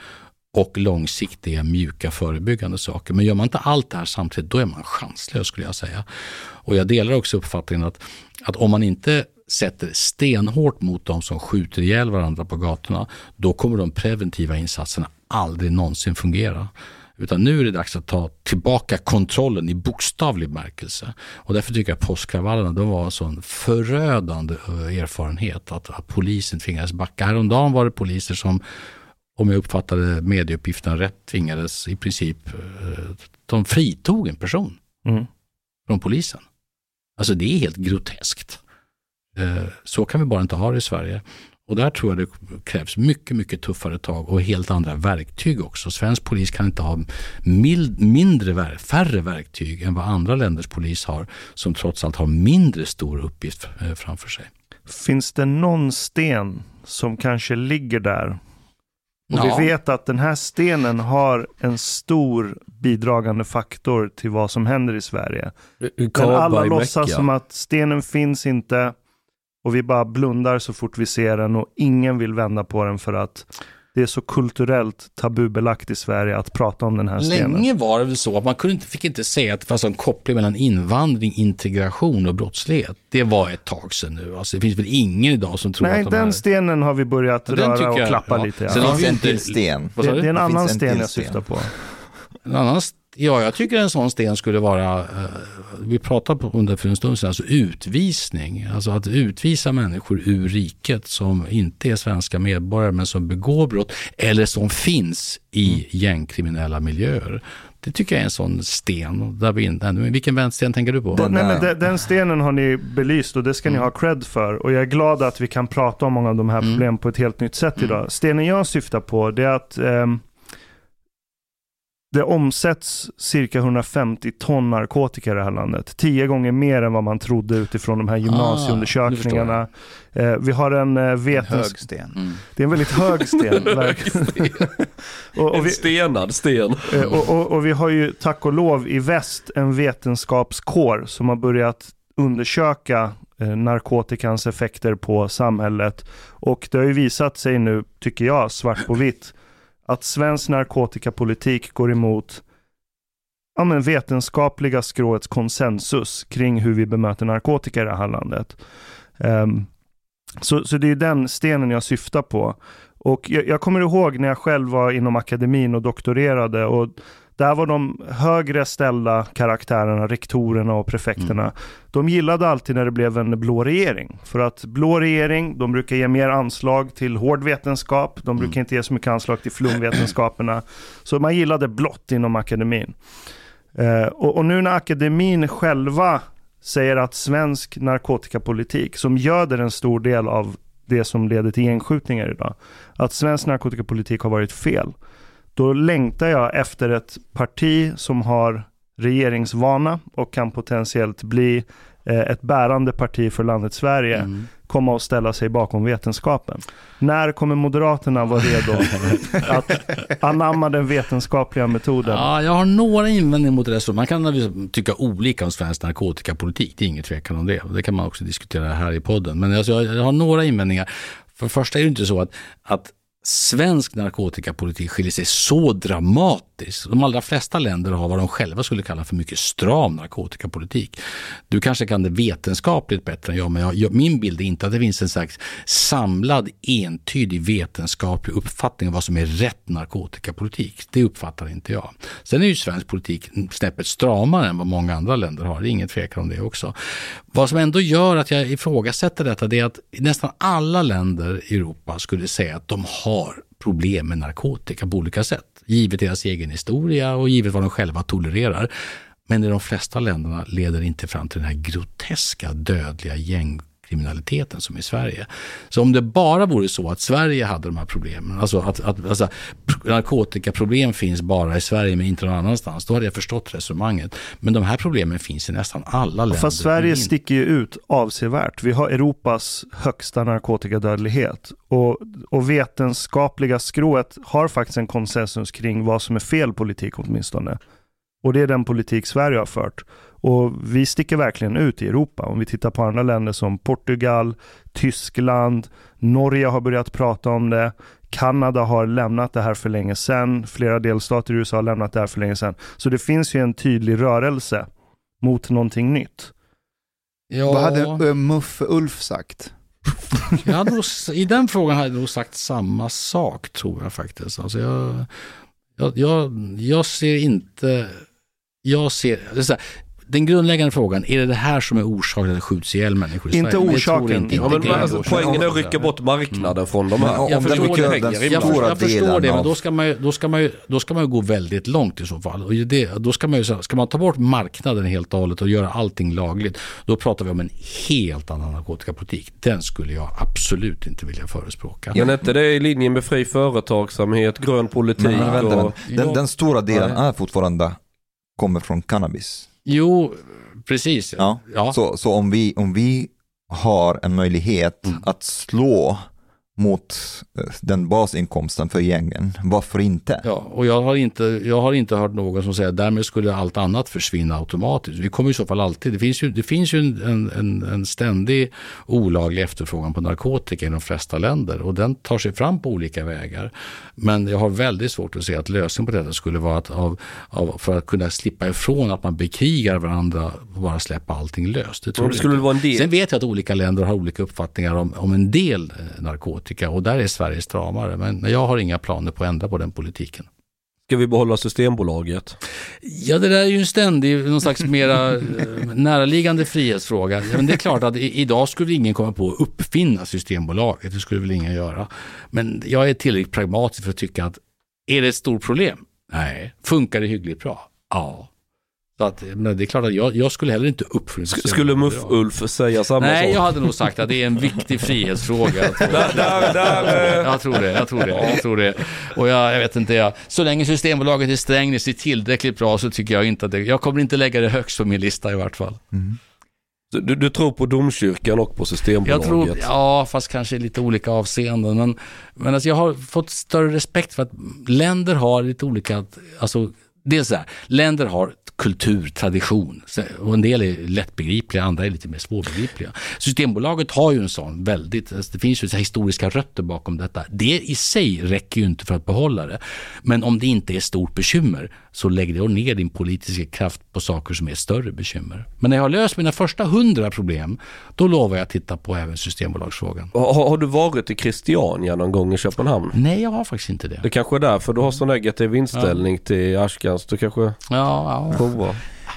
och långsiktiga mjuka förebyggande saker. Men gör man inte allt det här samtidigt då är man chanslös skulle jag säga. Och jag delar också uppfattningen att, att om man inte sätter stenhårt mot de som skjuter ihjäl varandra på gatorna, då kommer de preventiva insatserna aldrig någonsin fungera. Utan nu är det dags att ta tillbaka kontrollen i bokstavlig bemärkelse. Och därför tycker jag att påskkravallerna de var en sån förödande eh, erfarenhet att, att polisen tvingades backa. Häromdagen var det poliser som, om jag uppfattade medieuppgifterna rätt, tvingades i princip, eh, de fritog en person Mm. från polisen. Alltså det är helt groteskt. Eh, Så kan vi bara inte ha det i Sverige. Och där tror jag det krävs mycket, mycket tuffare tag och helt andra verktyg också. Svensk polis kan inte ha mild, mindre, färre verktyg än vad andra länders polis har, som trots allt har mindre stor uppgift eh, framför sig. Finns det någon sten som kanske ligger där? Och Ja. vi vet att den här stenen har en stor bidragande faktor till vad som händer i Sverige. Men alla låtsas som att stenen finns inte och vi bara blundar så fort vi ser den och ingen vill vända på den för att det är så kulturellt tabubelagt i Sverige att prata om den här stenen. Länge var det väl så att man kunde inte, fick inte säga att det fanns en koppling mellan invandring, integration och brottslighet. Det var ett tag sedan nu. Alltså, det finns väl ingen idag som tror Nej, att de här... den stenen har vi börjat Ja, den röra och jag- klappa ja. lite. Sen Ja. har Det vi finns en till sten. Det, det är en Det annan en sten jag sten. syftar på. En annan, st- ja, jag tycker en sån sten skulle vara, eh, vi pratade på under för en stund sedan, alltså utvisning. Alltså att utvisa människor ur riket som inte är svenska medborgare men som begår brott eller som finns i gängkriminella miljöer. Det tycker jag är en sån sten. Där vi inte, men vilken vänstersten tänker du på? Den- Nej, men den, den stenen har ni belyst och det ska ni ha cred för. Och jag är glad att vi kan prata om många av de här Mm. problemen på ett helt nytt sätt idag. Stenen jag syftar på det är att ehm, det omsätts cirka 150 ton narkotika i det här landet. Tio gånger mer än vad man trodde utifrån de här gymnasieundersökningarna. Eh, vi har en eh, vetens... Sten. Mm. Det är en väldigt hög sten. och, och En vi, stenad sten. Eh, Och, och, och vi har ju tack och lov i väst en vetenskapskår som har börjat undersöka eh, narkotikans effekter på samhället. Och det har ju visat sig nu, tycker jag, svart på vitt, att svensk narkotikapolitik går emot ja, men vetenskapliga skråets konsensus kring hur vi bemöter narkotika i det här landet. Um, så, så det är den stenen jag syftar på. Och jag, jag kommer ihåg när jag själv var inom akademin och doktorerade och där var de högre ställda karaktärerna, rektorerna och prefekterna. De gillade alltid när det blev en blå regering. För att blå regering, de brukar ge mer anslag till hård vetenskap. De brukar inte ge så mycket anslag till flumvetenskaperna. Så man gillade blått inom akademin. Eh, och, och nu när akademin själva säger att svensk narkotikapolitik, som göder en stor del av det som leder till gängskjutningar idag, att svensk narkotikapolitik har varit fel. Då längtar jag efter ett parti som har regeringsvana och kan potentiellt bli eh, ett bärande parti för landet Sverige Mm. komma och ställa sig bakom vetenskapen. När kommer Moderaterna vara redo att anamma den vetenskapliga metoden? Ja, jag har några invändningar mot det. Så Man kan tycka olika om svensk narkotikapolitik. Det är inget tvekan om det. Det kan man också diskutera här i podden. Men alltså, jag jag har några invändningar. För det första är det inte så att, att svensk narkotikapolitik skiljer sig så dramatiskt. De allra flesta länder har vad de själva skulle kalla för mycket stram narkotikapolitik. Du kanske kan det vetenskapligt bättre än jag, men jag, min bild är inte att det finns en slags samlad, entydig vetenskaplig uppfattning av vad som är rätt narkotikapolitik. Det uppfattar inte jag. Sen är ju svensk politik snäppet stramare än vad många andra länder har. Det är ingen tvekan om det också. Vad som ändå gör att jag ifrågasätter detta det är att nästan alla länder i Europa skulle säga att de har problem med narkotika på olika sätt. Givet deras egen historia och givet vad de själva tolererar. Men i de flesta länderna leder det inte fram till den här groteska dödliga gängkriminaliteten som i Sverige. Så om det bara vore så att Sverige hade de här problemen, alltså att, att alltså, narkotikaproblem finns bara i Sverige men inte någon annanstans, då hade jag förstått resonemanget. Men de här problemen finns i nästan alla länder. Fast Sverige sticker ju ut avsevärt. Vi har Europas högsta narkotikadödlighet. Och, och vetenskapliga skrået har faktiskt en konsensus kring vad som är fel politik åtminstone. Och det är den politik Sverige har fört. Och vi sticker verkligen ut i Europa. Om vi tittar på andra länder som Portugal, Tyskland, Norge har börjat prata om det. Kanada har lämnat det här för länge sedan. Flera delstater i USA har lämnat det här för länge sedan. Så det finns ju en tydlig rörelse mot någonting nytt. Ja, Vad hade uh, Muff Ulf sagt? jag hade nog, I den frågan hade jag nog sagt samma sak tror jag faktiskt. Alltså jag, jag, jag, jag ser inte, jag ser, det är så här, den grundläggande frågan, är det det här som är orsaken till att det skjuts ihjäl människor i Inte Sverige? Jag orsaken. Inte, Ja, men alltså, poängen är att rycka bort marknaden från de här. Jag den förstår det. den Jag, förstår- jag det, men då ska, man ju, då, ska man ju, då ska man ju gå väldigt långt i så fall. Och det, då ska man ju, ska man ta bort marknaden helt och hållet och göra allting lagligt, då pratar vi om en helt annan narkotikapolitik. Den skulle jag absolut inte vilja förespråka. Men är inte det i linje med fri företagsamhet, grön politik Men, men vänta, och... Den, Ja. den stora delen är fortfarande, kommer från cannabis. Jo, precis. Ja. Ja. Så, så om, vi, om vi har en möjlighet Mm. att slå mot eh, den basinkomsten för gängen, varför inte? Ja, och jag har, inte, jag har inte hört någon som säger att därmed skulle allt annat försvinna automatiskt. Vi kommer i så fall alltid, det finns ju, det finns ju en, en, en ständig olaglig efterfrågan på narkotika i de flesta länder och den tar sig fram på olika vägar. Men jag har väldigt svårt att se att lösningen på detta skulle vara att av, av, för att kunna slippa ifrån att man bekrigar varandra och bara släppa allting löst. Det tror det skulle vara en del... Sen vet jag att olika länder har olika uppfattningar om, om en del eh, narkotika och där är Sverige stramare. Men jag har inga planer på att ändra på den politiken. Ska vi behålla Systembolaget? Ja, det där är ju en ständig, någon slags mera eh, näraliggande frihetsfråga. Men det är klart att i, idag skulle ingen komma på att uppfinna Systembolaget, det skulle väl ingen göra. Men jag är tillräckligt pragmatisk för att tycka att är det ett stort problem? Nej. Funkar det hyggligt bra? Ja. Så att, men det är klart att jag, jag skulle heller inte Sk- Skulle Muff-Ulf säga samma Nej, sak? jag hade nog sagt att det är en viktig frihetsfråga. Jag tror, jag det, jag tror det, jag tror det. Och jag, jag vet inte, jag, så länge Systembolaget i Strängnäs är tillräckligt bra så tycker jag inte att det, jag kommer inte lägga det högst på min lista i vart fall. du, du tror på domkyrkan och på Jag Systembolaget? tror, ja, fast kanske i lite olika avseenden. Men, men alltså jag har fått större respekt för att länder har lite olika, alltså dels så här, länder har kultur, tradition och en del är lättbegripliga, andra är lite mer svårbegripliga. Systembolaget har ju en sån väldigt, alltså det finns ju så historiska rötter bakom detta. Det i sig räcker ju inte för att behålla det. Men om det inte är stort bekymmer så lägg då ner din politiska kraft på saker som är större bekymmer. Men när jag har löst mina första hundra problem, då lovar jag att titta på även Systembolagsfrågan. Har, har du varit i Christiania någon gång i Köpenhamn? Nej, jag har faktiskt inte det. Det kanske är därför du har så negativ inställning till Ashkans. Du kanske Ja, ja. provar.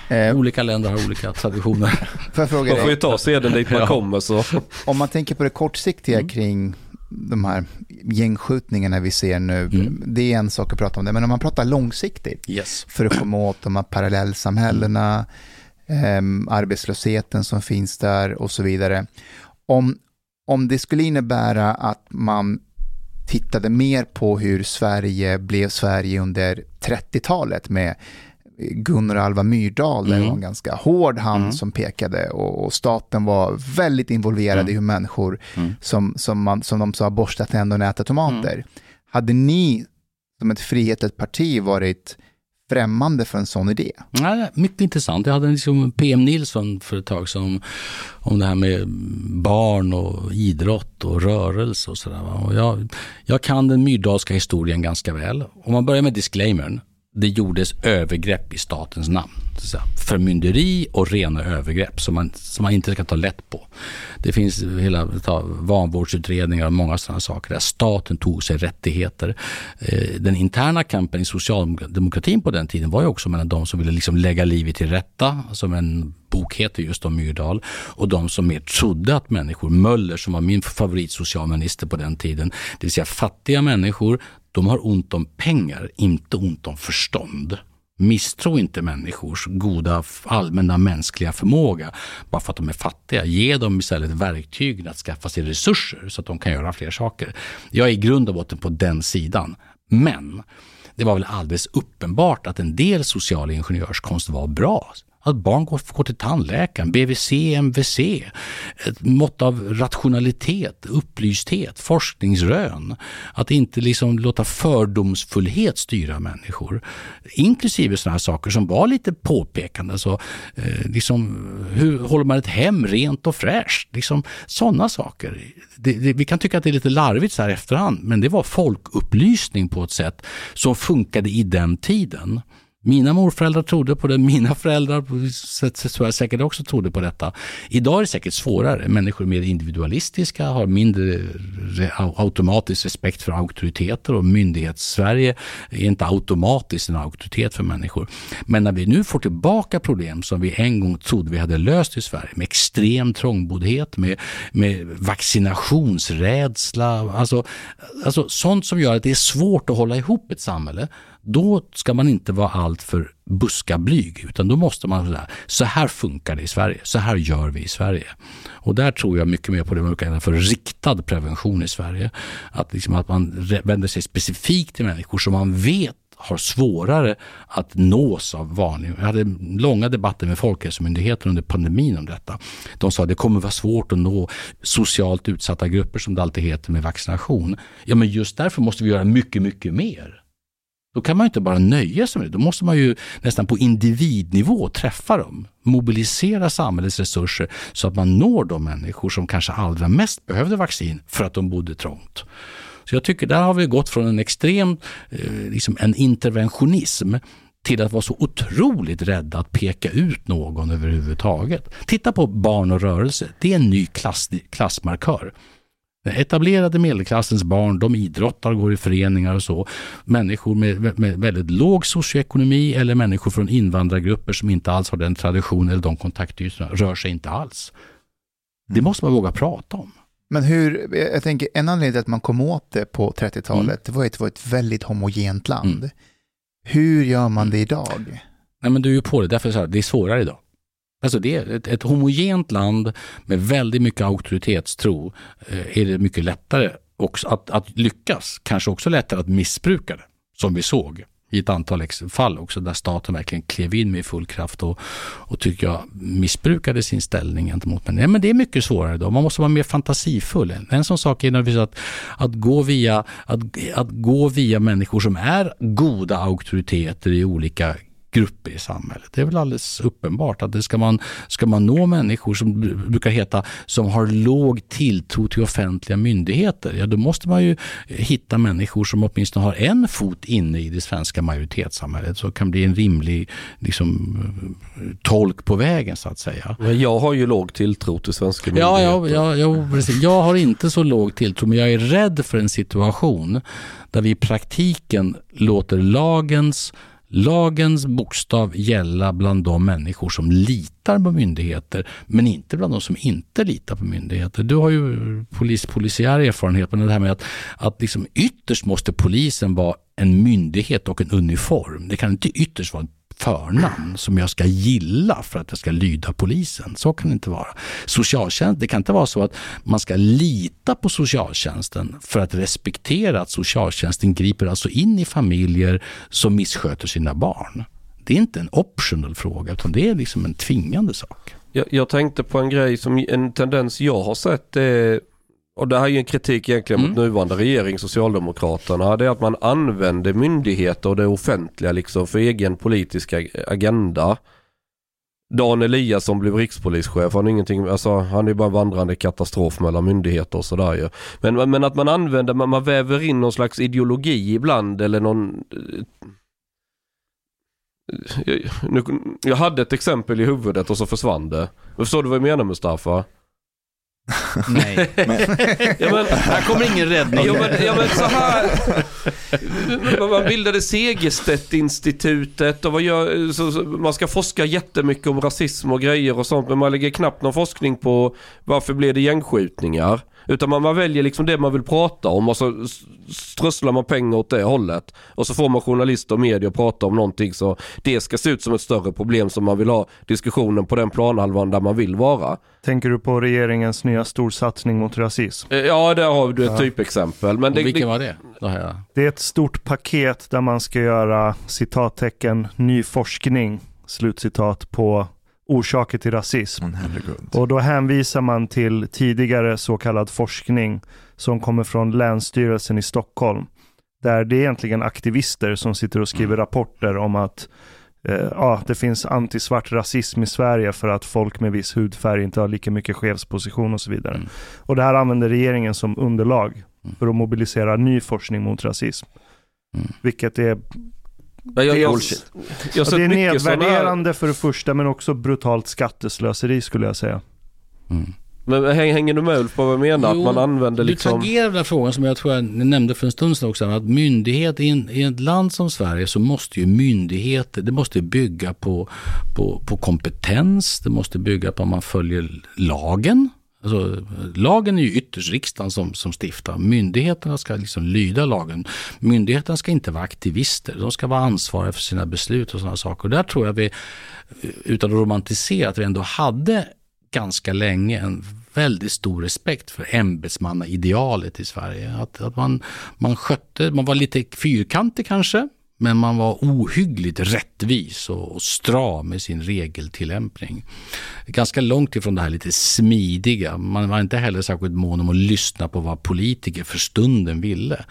Eh, Olika länder har olika traditioner. får jag fråga Man får ju dig, ta seden dit man Ja. kommer så. om man tänker på det kortsiktiga Mm. kring de här gängskjutningarna vi ser nu, Mm. det är en sak att prata om det, men om man pratar långsiktigt Yes. för att komma åt de här parallellsamhällena, ehm, arbetslösheten som finns där och så vidare. Om, om det skulle innebära att man tittade mer på hur Sverige blev Sverige under 30-talet med Gunnar Alva Myrdal, där det Mm. var en ganska hård hand Mm. som pekade och, och staten var väldigt involverad Mm. i hur människor, Mm. som, som, man, som de sa, borstar tänder och äter tomater. Hade ni som ett frihetligt parti varit främmande för en sån idé? Nej, mycket intressant. Jag hade liksom PM Nilsson för ett tag som om det här med barn och idrott och rörelse och sådär. Jag, jag kan den myrdalska historien ganska väl. Om man börjar med disclaimern. Det gjordes övergrepp i statens namn. Förmynderi och rena övergrepp som man, som man inte ska ta lätt på. Det finns hela ta, vanvårdsutredningar och många sådana saker där staten tog sig rättigheter. Eh, den interna kampen i socialdemokratin på den tiden var ju också mellan de som ville liksom lägga livet till rätta, som en bok heter just om Myrdal, och de som mer trodde att människor, Möller som var min favoritsocialminister på den tiden, det vill säga fattiga människor, de har ont om pengar, inte ont om förstånd. Misstro inte människors goda allmänna mänskliga förmåga bara för att de är fattiga. Ge dem istället verktygen att skaffa sig resurser så att de kan göra fler saker. Jag är i grund och botten på den sidan. Men det var väl alldeles uppenbart att en del social ingenjörskonst var bra. Att barn går, går till tandläkaren, BVC, MVC, ett mått av rationalitet, upplysthet, forskningsrön. Att inte liksom låta fördomsfullhet styra människor. Inklusive sådana här saker som var lite påpekande. Så, eh, liksom, hur håller man ett hem rent och fräscht? Liksom, sådana saker. Det, det, vi kan tycka att det är lite larvigt så här efterhand, men det var folkupplysning på ett sätt som funkade i den tiden. Mina morföräldrar trodde på det, mina föräldrar tror jag säkert också trodde på detta. Idag är det säkert svårare. Människor är mer individualistiska, har mindre automatisk respekt för auktoriteter och myndighets-Sverige är inte automatiskt en auktoritet för människor. Men när vi nu får tillbaka problem som vi en gång trodde vi hade löst i Sverige med extrem trångboddhet, med, med vaccinationsrädsla, alltså, alltså sånt som gör att det är svårt att hålla ihop ett samhälle då ska man inte vara alltför buskablyg, utan då måste man säga, så här funkar det i Sverige, så här gör vi i Sverige. Och där tror jag mycket mer på det man kallar för riktad prevention i Sverige. Att, liksom att man vänder sig specifikt till människor som man vet har svårare att nås av vanlig... Jag hade långa debatter med Folkhälsomyndigheten under pandemin om detta. De sa att det kommer vara svårt att nå socialt utsatta grupper som det alltid heter med vaccination. Ja men just därför måste vi göra mycket, mycket mer. Då kan man inte bara nöja sig med det. Då måste man ju nästan på individnivå träffa dem. Mobilisera samhällets resurser så att man når de människor som kanske allra mest behövde vaccin för att de bodde trångt. Så jag tycker där har vi gått från en extrem eh, liksom en interventionism till att vara så otroligt rädda att peka ut någon överhuvudtaget. Titta på barn och rörelse. Det är en ny klass, klassmarkör. Den etablerade medelklassens barn, de idrottar, går i föreningar och så. Människor med, med väldigt låg socioekonomi eller människor från invandrargrupper som inte alls har den traditionen eller de kontaktytorna rör sig inte alls. Det måste man våga prata om. Men hur, jag tänker en anledning till att man kom åt det på 30-talet, mm. det var att det var ett väldigt homogent land. Mm. Hur gör man det idag? Nej men du är ju på det, därför är det svårare idag. Alltså det är ett, ett homogent land med väldigt mycket auktoritetstro eh, är det mycket lättare också att, att lyckas, kanske också lättare att missbruka det, som vi såg i ett antal fall också där staten verkligen klev in med full kraft och, och tycker jag missbrukade sin ställning gentemot människor. Men det är mycket svårare då. Man måste vara mer fantasifull. En sån sak är naturligtvis att, att, gå via, att, att gå via människor som är goda auktoriteter i olika grupper i samhället. Det är väl alldeles uppenbart att det ska man, ska man nå människor som brukar heta som har låg tilltro till offentliga myndigheter, ja då måste man ju hitta människor som åtminstone har en fot inne i det svenska majoritetssamhället så kan bli en rimlig liksom, tolk på vägen så att säga. Men jag har ju låg tilltro till svenska myndigheter. Ja, ja, ja, ja precis. Jag har inte så låg tilltro men jag är rädd för en situation där vi i praktiken låter lagens lagens bokstav gälla bland de människor som litar på myndigheter men inte bland de som inte litar på myndigheter. Du har ju polis, polisiär erfarenhet men det här med att, att liksom ytterst måste polisen vara en myndighet och en uniform. Det kan inte ytterst vara en förnamn som jag ska gilla för att jag ska lyda polisen. Så kan det inte vara. Socialtjänst, det kan inte vara så att man ska lita på socialtjänsten för att respektera att socialtjänsten griper alltså in i familjer som missköter sina barn. Det är inte en optional fråga utan det är liksom en tvingande sak. Jag, jag tänkte på en grej som en tendens jag har sett är och det här är ju en kritik egentligen mm. mot nuvarande regering, Socialdemokraterna. Det är att man använder myndigheter och det offentliga liksom för egen politisk agenda. Dan Eliasson blev rikspolischef, han är ingenting, alltså han är bara en vandrande katastrof mellan myndigheter och sådär ju. Men, men att man använder, man, man väver in någon slags ideologi ibland eller någon jag, nu, jag hade ett exempel i huvudet och så försvann det. Förstår du vad jag menar Mustafa? Nej. ja, men, här kommer ingen räddning. Ja men, ja, men så här. Man bildade Segerstedt-institutet och gör, så, så, man ska forska jättemycket om rasism och grejer och sånt. Men man lägger knappt någon forskning på varför blev det gängskjutningar. Utan man, man väljer liksom det man vill prata om och så strösslar man pengar åt det hållet. Och så får man journalister och media att prata om någonting så det ska se ut som ett större problem som man vill ha diskussionen på den planhalvan där man vill vara. Tänker du på regeringens nya storsatsning mot rasism? Eh, Ja, där har du ett typexempel. Men det, vilken det, var det? Jag... Det är ett stort paket där man ska göra citattecken ny forskning, slutcitat, på orsaker till rasism. Och då hänvisar man till tidigare så kallad forskning som kommer från Länsstyrelsen i Stockholm. Där det är egentligen aktivister som sitter och skriver rapporter om att eh, ja, det finns antisvart rasism i Sverige för att folk med viss hudfärg inte har lika mycket chefsposition och så vidare. Mm. Och det här använder regeringen som underlag för att mobilisera ny forskning mot rasism. Mm. Vilket är, jag, jag, jag, Bullshit. jag har det är här- nedvärderande för det första men också brutalt skatteslöseri skulle jag säga. Mm. Men häng- hänger du med Ulf på vad jag menar? Jo, att man använder Du liksom... tangerar den här frågan som jag tror jag nämnde för en stund sedan också. Att myndighet i, en, i ett land som Sverige så måste ju myndigheter, det måste bygga på, på, på kompetens, det måste bygga på att man följer lagen. Alltså, lagen är ju ytterst riksdagen som, som stiftar. Myndigheterna ska liksom lyda lagen. Myndigheterna ska inte vara aktivister. De ska vara ansvariga för sina beslut och sådana saker. Och där tror jag vi, utan att romantisera, att vi ändå hade ganska länge en väldigt stor respekt för ämbetsmannaidealet i Sverige. Att, att man, man skötte, man var lite fyrkantig kanske, men man var ohyggligt rättvis och, och stram i sin regeltillämpning. Ganska långt ifrån det här lite smidiga. Man var inte heller särskilt mån om att lyssna på vad politiker för stunden ville.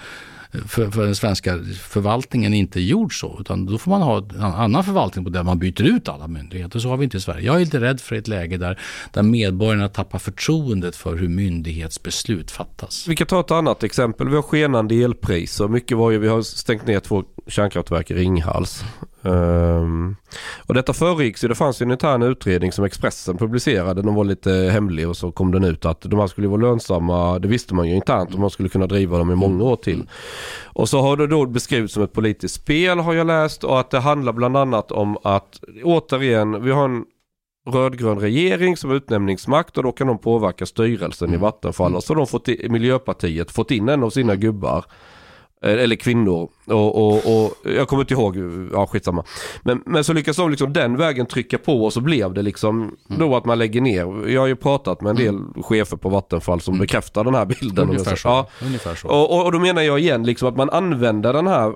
För, för den svenska förvaltningen inte gjort så, utan då får man ha en annan förvaltning på där man byter ut alla myndigheter. Så har vi inte i Sverige. Jag är lite rädd för ett läge där, där medborgarna tappar förtroendet för hur myndighetsbeslut fattas. Vi kan ta ett annat exempel. Vi har skenande elpriser. Mycket var ju, vi har stängt ner två kärnkraftverk i Ringhals. Ehm, och detta föregicks ju, det fanns ju en intern utredning som Expressen publicerade. Den var lite hemlig och så kom den ut att de här skulle vara lönsamma. Det visste man ju internt och man skulle kunna driva dem i många år till. Och så har det då beskrivits som ett politiskt spel har jag läst och att det handlar bland annat om att återigen, vi har en rödgrön regering som utnämningsmakt och då kan de påverka styrelsen i Vattenfall. Och så har de fått i, Miljöpartiet fått in en av sina gubbar. Eh, Eller kvinnor. Och, och, och jag kommer inte ihåg, ja skitsamma. Men, men så lyckas de liksom den vägen trycka på och så blev det liksom då att man lägger ner. Jag har ju pratat med en del chefer på Vattenfall som bekräftar den här bilden. Ungefär så. Ja, Ungefär så. och, och, och då menar jag igen liksom att man använder den här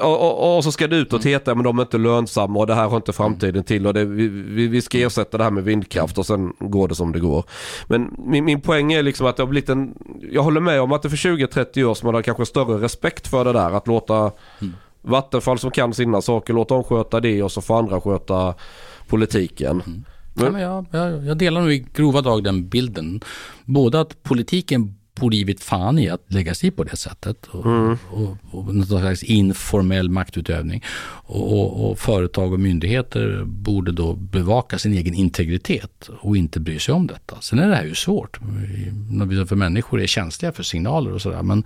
och, och, och så ska det ut och heta men de är inte lönsamma och det här har inte framtiden till och det, vi, vi, ska ersätta det här med vindkraft och sen går det som det går. Men min, min poäng är liksom att det har blivit en, jag håller med om att det för 20-30 år som man har kanske större respekt för det där att låta Vattenfall som kan sina saker, låta dem sköta det och så får andra sköta politiken. Ja, men jag, jag, jag delar nog i grova drag den bilden. Både att politiken borde givit fan i att lägga sig på det sättet och, och, och någon slags informell maktutövning. Och, och, och företag och myndigheter borde då bevaka sin egen integritet och inte bry sig om detta. Sen är det här ju svårt, för människor är känsliga för signaler och sådär. Men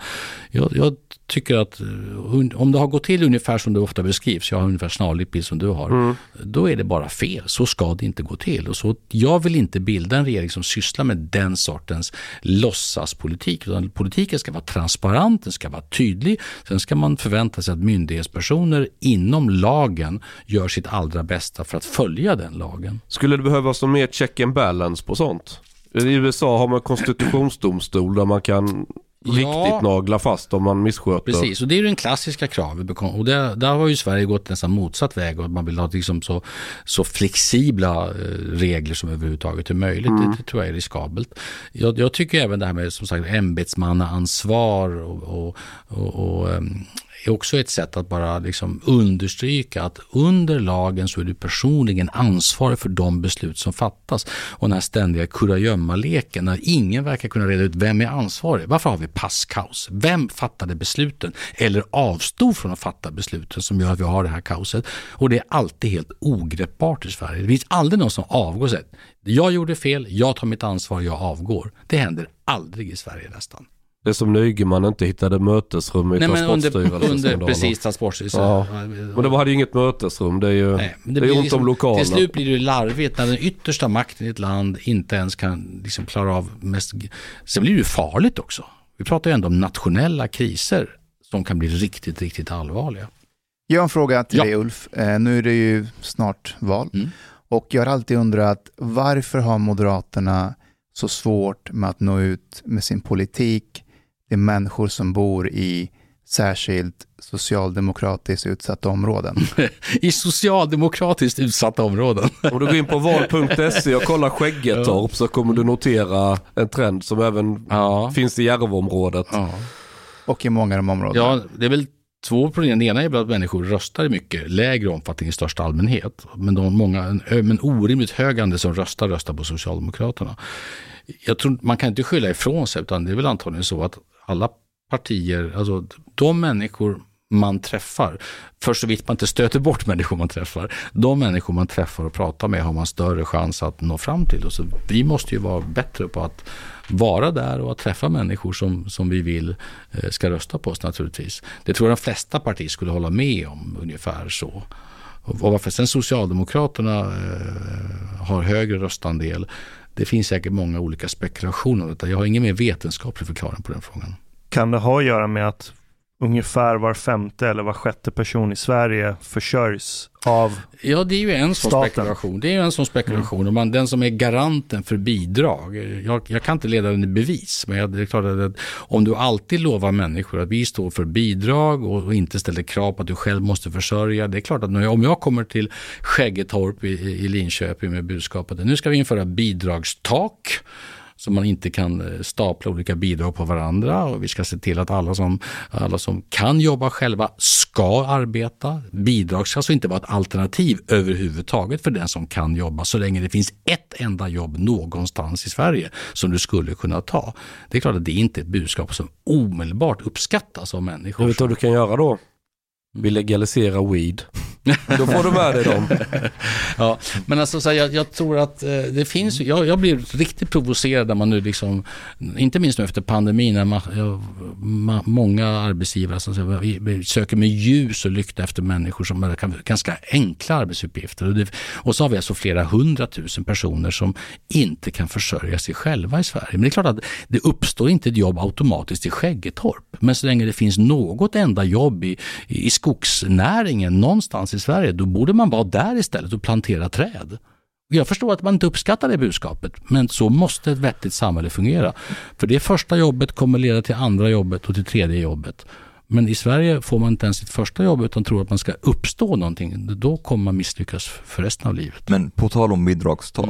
jag, jag tycker att eh, om det har gått till ungefär som det ofta beskrivs, jag har ungefär snarlik bild som du har, då är det bara fel. Så ska det inte gå till. Och så, jag vill inte bilda en regering som sysslar med den sortens låtsaspolitik. Utan politiken ska vara transparent, den ska vara tydlig. Sen ska man förvänta sig att myndighetspersoner inom lagen gör sitt allra bästa för att följa den lagen. Skulle det behövas någon mer check and balance på sånt? I USA har man konstitutionsdomstol där man kan Ja. riktigt nagla fast om man missköter. Precis, och det är ju den klassiska kravet. Och där, där har ju Sverige gått nästan motsatt väg och man vill ha liksom så, så flexibla eh, regler som överhuvudtaget är möjligt. Det, det tror jag är riskabelt. Jag, jag tycker även det här med som sagt ämbetsmannaansvar och, och, och, och ehm, är också ett sätt att bara liksom understryka att under lagen så är du personligen ansvarig för de beslut som fattas. Och den här ständiga kurragömmaleken när ingen verkar kunna reda ut vem är ansvarig. Varför har vi passkaos? Vem fattade besluten eller avstod från att fatta besluten som gör att vi har det här kaoset? Och det är alltid helt ogreppbart i Sverige. Det finns aldrig någon som avgår och säger jag gjorde fel, jag tar mitt ansvar, jag avgår. Det händer aldrig i Sverige nästan. Det är som Nygeman inte hittade mötesrum i Nej under, Transportstyrelsen. under skandalen. precis Transportstyrelsen. Ja. Men de hade ju inget mötesrum. Det är ju Nej, men det är ont liksom- om lokaler. Till slut blir det ju larvigt när den yttersta makten i ett land inte ens kan liksom klara av mest. Sen blir det ju farligt också. Vi pratar ju ändå om nationella kriser som kan bli riktigt, riktigt allvarliga. Jag har en fråga till Ja. dig Ulf. Eh, nu är det ju snart val. Mm. Och jag har alltid undrat varför har Moderaterna så svårt med att nå ut med sin politik till människor som bor i särskilt socialdemokratiskt utsatta områden? I socialdemokratiskt utsatta områden. Om du går in på val.se och kollar Skäggetorp så kommer du notera en trend som även Ja. finns i Järvaområdet. ja. Och i många av de områdena. Ja, det är väl två problem. Det ena är att människor röstar i mycket lägre omfattning i största allmänhet. Men de många, men orimligt hög andel som röstar, röstar på Socialdemokraterna. Jag tror man kan inte skylla ifrån sig, utan det är väl antagligen så att alla partier, alltså de människor man träffar, för så vitt man inte stöter bort människor man träffar, de människor man träffar och pratar med har man större chans att nå fram till. Och så vi måste ju vara bättre på att vara där och att träffa människor som, som vi vill eh, ska rösta på oss naturligtvis. Det tror jag de flesta partier skulle hålla med om ungefär så. Och varför sen Socialdemokraterna eh, har högre röstandel, det finns säkert många olika spekulationer om detta. Jag har ingen mer vetenskaplig förklaring på den frågan. Kan det ha att göra med att ungefär var femte eller var sjätte person i Sverige försörjs av Ja, det är ju en sån Staten. spekulation. Det är ju en sån spekulation. Och man, den som är garanten för bidrag, jag, jag kan inte leda den i bevis, men jag, det är klart att om du alltid lovar människor att vi står för bidrag och, och inte ställer krav på att du själv måste försörja. Det är klart att jag, om jag kommer till Skäggetorp i, i Linköping med budskapet att nu ska vi införa bidragstak så man inte kan eh, stapla olika bidrag på varandra och vi ska se till att alla som, alla som kan jobba själva ska arbeta. Bidrag ska alltså inte vara ett alternativ överhuvudtaget för den som kan jobba så länge det finns ett enda jobb någonstans i Sverige som du skulle kunna ta. Det är klart att det inte är ett budskap som omedelbart uppskattas av människor. Jag vet vad du kan göra då? Vi legaliserar weed. Då får du med dig dem. Ja, men alltså så här, jag, jag tror att eh, det finns, jag, jag blir riktigt provocerad när man nu liksom, inte minst nu efter pandemin, när man, jag, ma, många arbetsgivare som säger, vi, vi söker med ljus och lykta efter människor som har ganska enkla arbetsuppgifter. Och, det, och så har vi alltså flera hundratusen personer som inte kan försörja sig själva i Sverige. Men det är klart att det uppstår inte ett jobb automatiskt i Skäggetorp. Men så länge det finns något enda jobb i, i skogsnäringen någonstans i Sverige, då borde man vara där istället och plantera träd. Jag förstår att man inte uppskattar det budskapet, men så måste ett vettigt samhälle fungera. För det första jobbet kommer leda till andra jobbet och till tredje jobbet. Men i Sverige får man inte ens sitt första jobb utan tror att man ska uppstå någonting. Då kommer man misslyckas för resten av livet. Men på tal om bidragstak,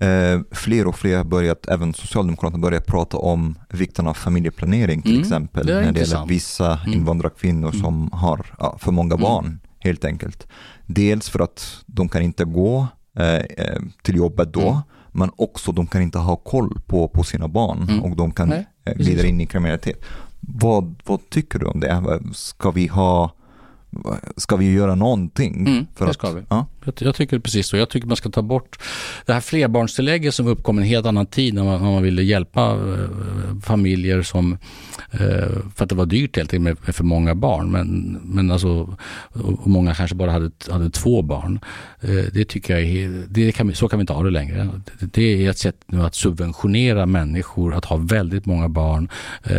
Mm. eh, fler och fler har börjat, även Socialdemokraterna börjat prata om vikten av familjeplanering till Mm, exempel, det är när det gäller intressant. vissa Mm. invandrarkvinnor Mm. som har ja, för många Mm. barn, helt enkelt. Dels för att de kan inte gå eh, eh, till jobbet då, Mm. men också de kan inte ha koll på, på sina barn Mm. och de kan Nej, eh, glida in i kriminalitet. Vad, vad tycker du om det? Ska vi ha, ska vi göra någonting? Mm, för det att, ska vi. Ja, jag, jag tycker precis så. Jag tycker man ska ta bort det här flerbarnstillägget som uppkom i en helt annan tid när man, när man ville hjälpa eh, familjer som, eh, för att det var dyrt helt enkelt med, med för många barn. Men, men alltså, och många kanske bara hade, hade två barn. Eh, det tycker jag är, det kan så kan vi inte ha det längre. Det, det är ett sätt nu att subventionera människor att ha väldigt många barn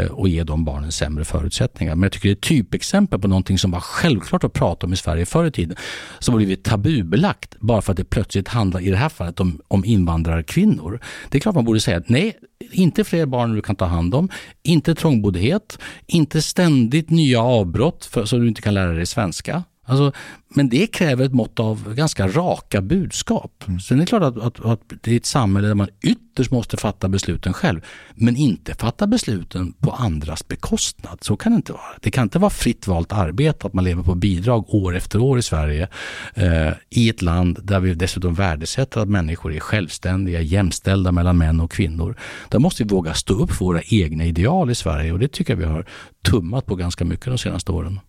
och ge de barnen sämre förutsättningar. Men jag tycker det är ett typexempel på någonting som var självklart att prata om i Sverige förr i tiden, som har blivit tabu tabubelagt bara för att det plötsligt handlar i det här fallet om, om invandrarkvinnor. Det är klart man borde säga att nej, inte fler barn du kan ta hand om, inte trångboddhet, inte ständigt nya avbrott för, så du inte kan lära dig svenska. Alltså, men det kräver ett mått av ganska raka budskap. Sen är det klart att, att, att det är ett samhälle där man ytterst måste fatta besluten själv, men inte fatta besluten på andras bekostnad. Så kan det inte vara. Det kan inte vara fritt valt arbete att man lever på bidrag år efter år i Sverige eh, i ett land där vi dessutom värdesätter att människor är självständiga, jämställda mellan män och kvinnor. Där måste vi våga stå upp för våra egna ideal i Sverige och det tycker jag vi har tummat på ganska mycket de senaste åren.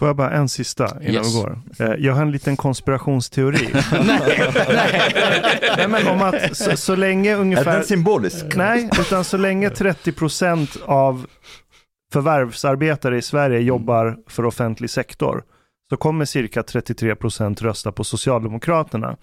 Får jag bara en sista innan Yes. vi går? Eh, Jag har en liten konspirationsteori. Nej, men om att så, så länge Är ungefär... den symbolisk? Nej, utan så länge 30% av förvärvsarbetare i Sverige jobbar för offentlig sektor så kommer cirka 33% rösta på Socialdemokraterna.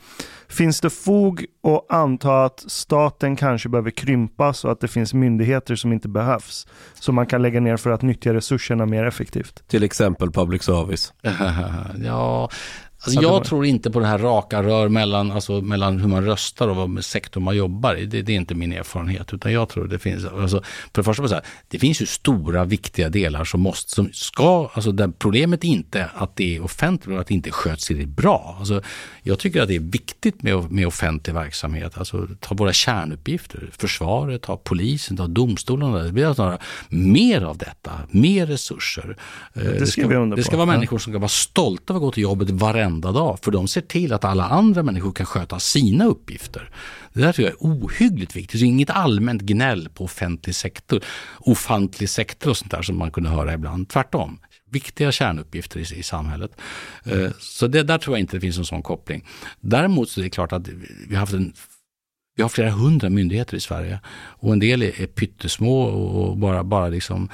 Finns det fog att anta att staten kanske behöver krympas och att det finns myndigheter som inte behövs som man kan lägga ner för att nyttja resurserna mer effektivt? Till exempel public service. ja, alltså det jag tror inte på det här raka rör mellan, alltså, mellan hur man röstar och vad sektor man jobbar i. Det, det är inte min erfarenhet. Utan jag tror det finns, alltså, för det första, så här, det finns ju stora viktiga delar som måste, som ska, alltså där problemet är inte att det är offentligt, men att det inte sköts tillräckligt bra. Alltså, jag tycker att det är viktigt med, med offentlig verksamhet. Alltså ta våra kärnuppgifter, försvaret, ta polisen, ta domstolarna. Det blir alltså några, mer av detta, mer resurser. Eh, skriver ska, jag under det ska vara människor som ska vara stolta över att gå till jobbet varenda dag. För de ser till att alla andra människor kan sköta sina uppgifter. Det där tycker jag är ohyggligt viktigt. Så inget allmänt gnäll på offentlig sektor, ofantlig sektor och sånt där som man kunde höra ibland. Tvärtom. Viktiga kärnuppgifter i, i samhället. Mm. Så det, där tror jag inte det finns en sån koppling. Däremot så är det klart att vi har haft en vi har flera hundra myndigheter i Sverige och en del är, är pyttesmå och bara, bara, liksom,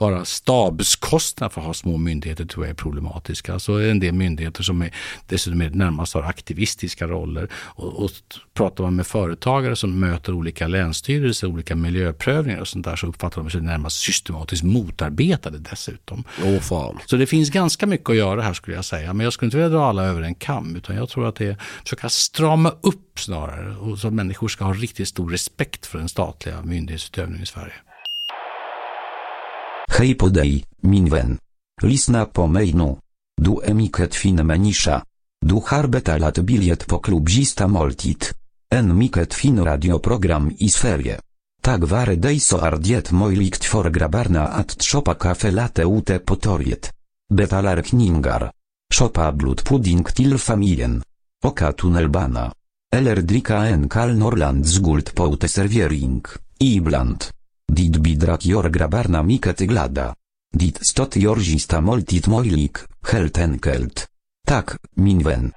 bara stabskostnader för att ha små myndigheter tror jag är problematiska. Så är det en del myndigheter som är, dessutom är närmast har aktivistiska roller. Och, och pratar man med företagare som möter olika länsstyrelser, olika miljöprövningar och sånt där så uppfattar de sig närmast systematiskt motarbetade dessutom. Åh fan. Så det finns ganska mycket att göra här skulle jag säga. Men jag skulle inte vilja dra alla över en kam. Utan jag tror att det är försöka strama upp snarare. Och så att människor ska ha riktigt stor respekt för den statliga myndighetsutövningen i Sverige. Hej på dig, min vän. Lisna po mejnu. Du emiket fin menisza. Du harbeta lat biliet po klubzista moltit. En miket fin radioprogram i sferie. Tak ware dejso ardiet mojlikt for grabarna at tropa kafe late ute potoriet. Betalar kningar. Shopa blut pudding til familien. Oka tunnelbana. Eller drika en kal norland zgult poute serviering, ibland. Dit bidrak jor grabarna miket glada. Dit stot jorzista moltit moilik, helt enkelt. Tak, minwen.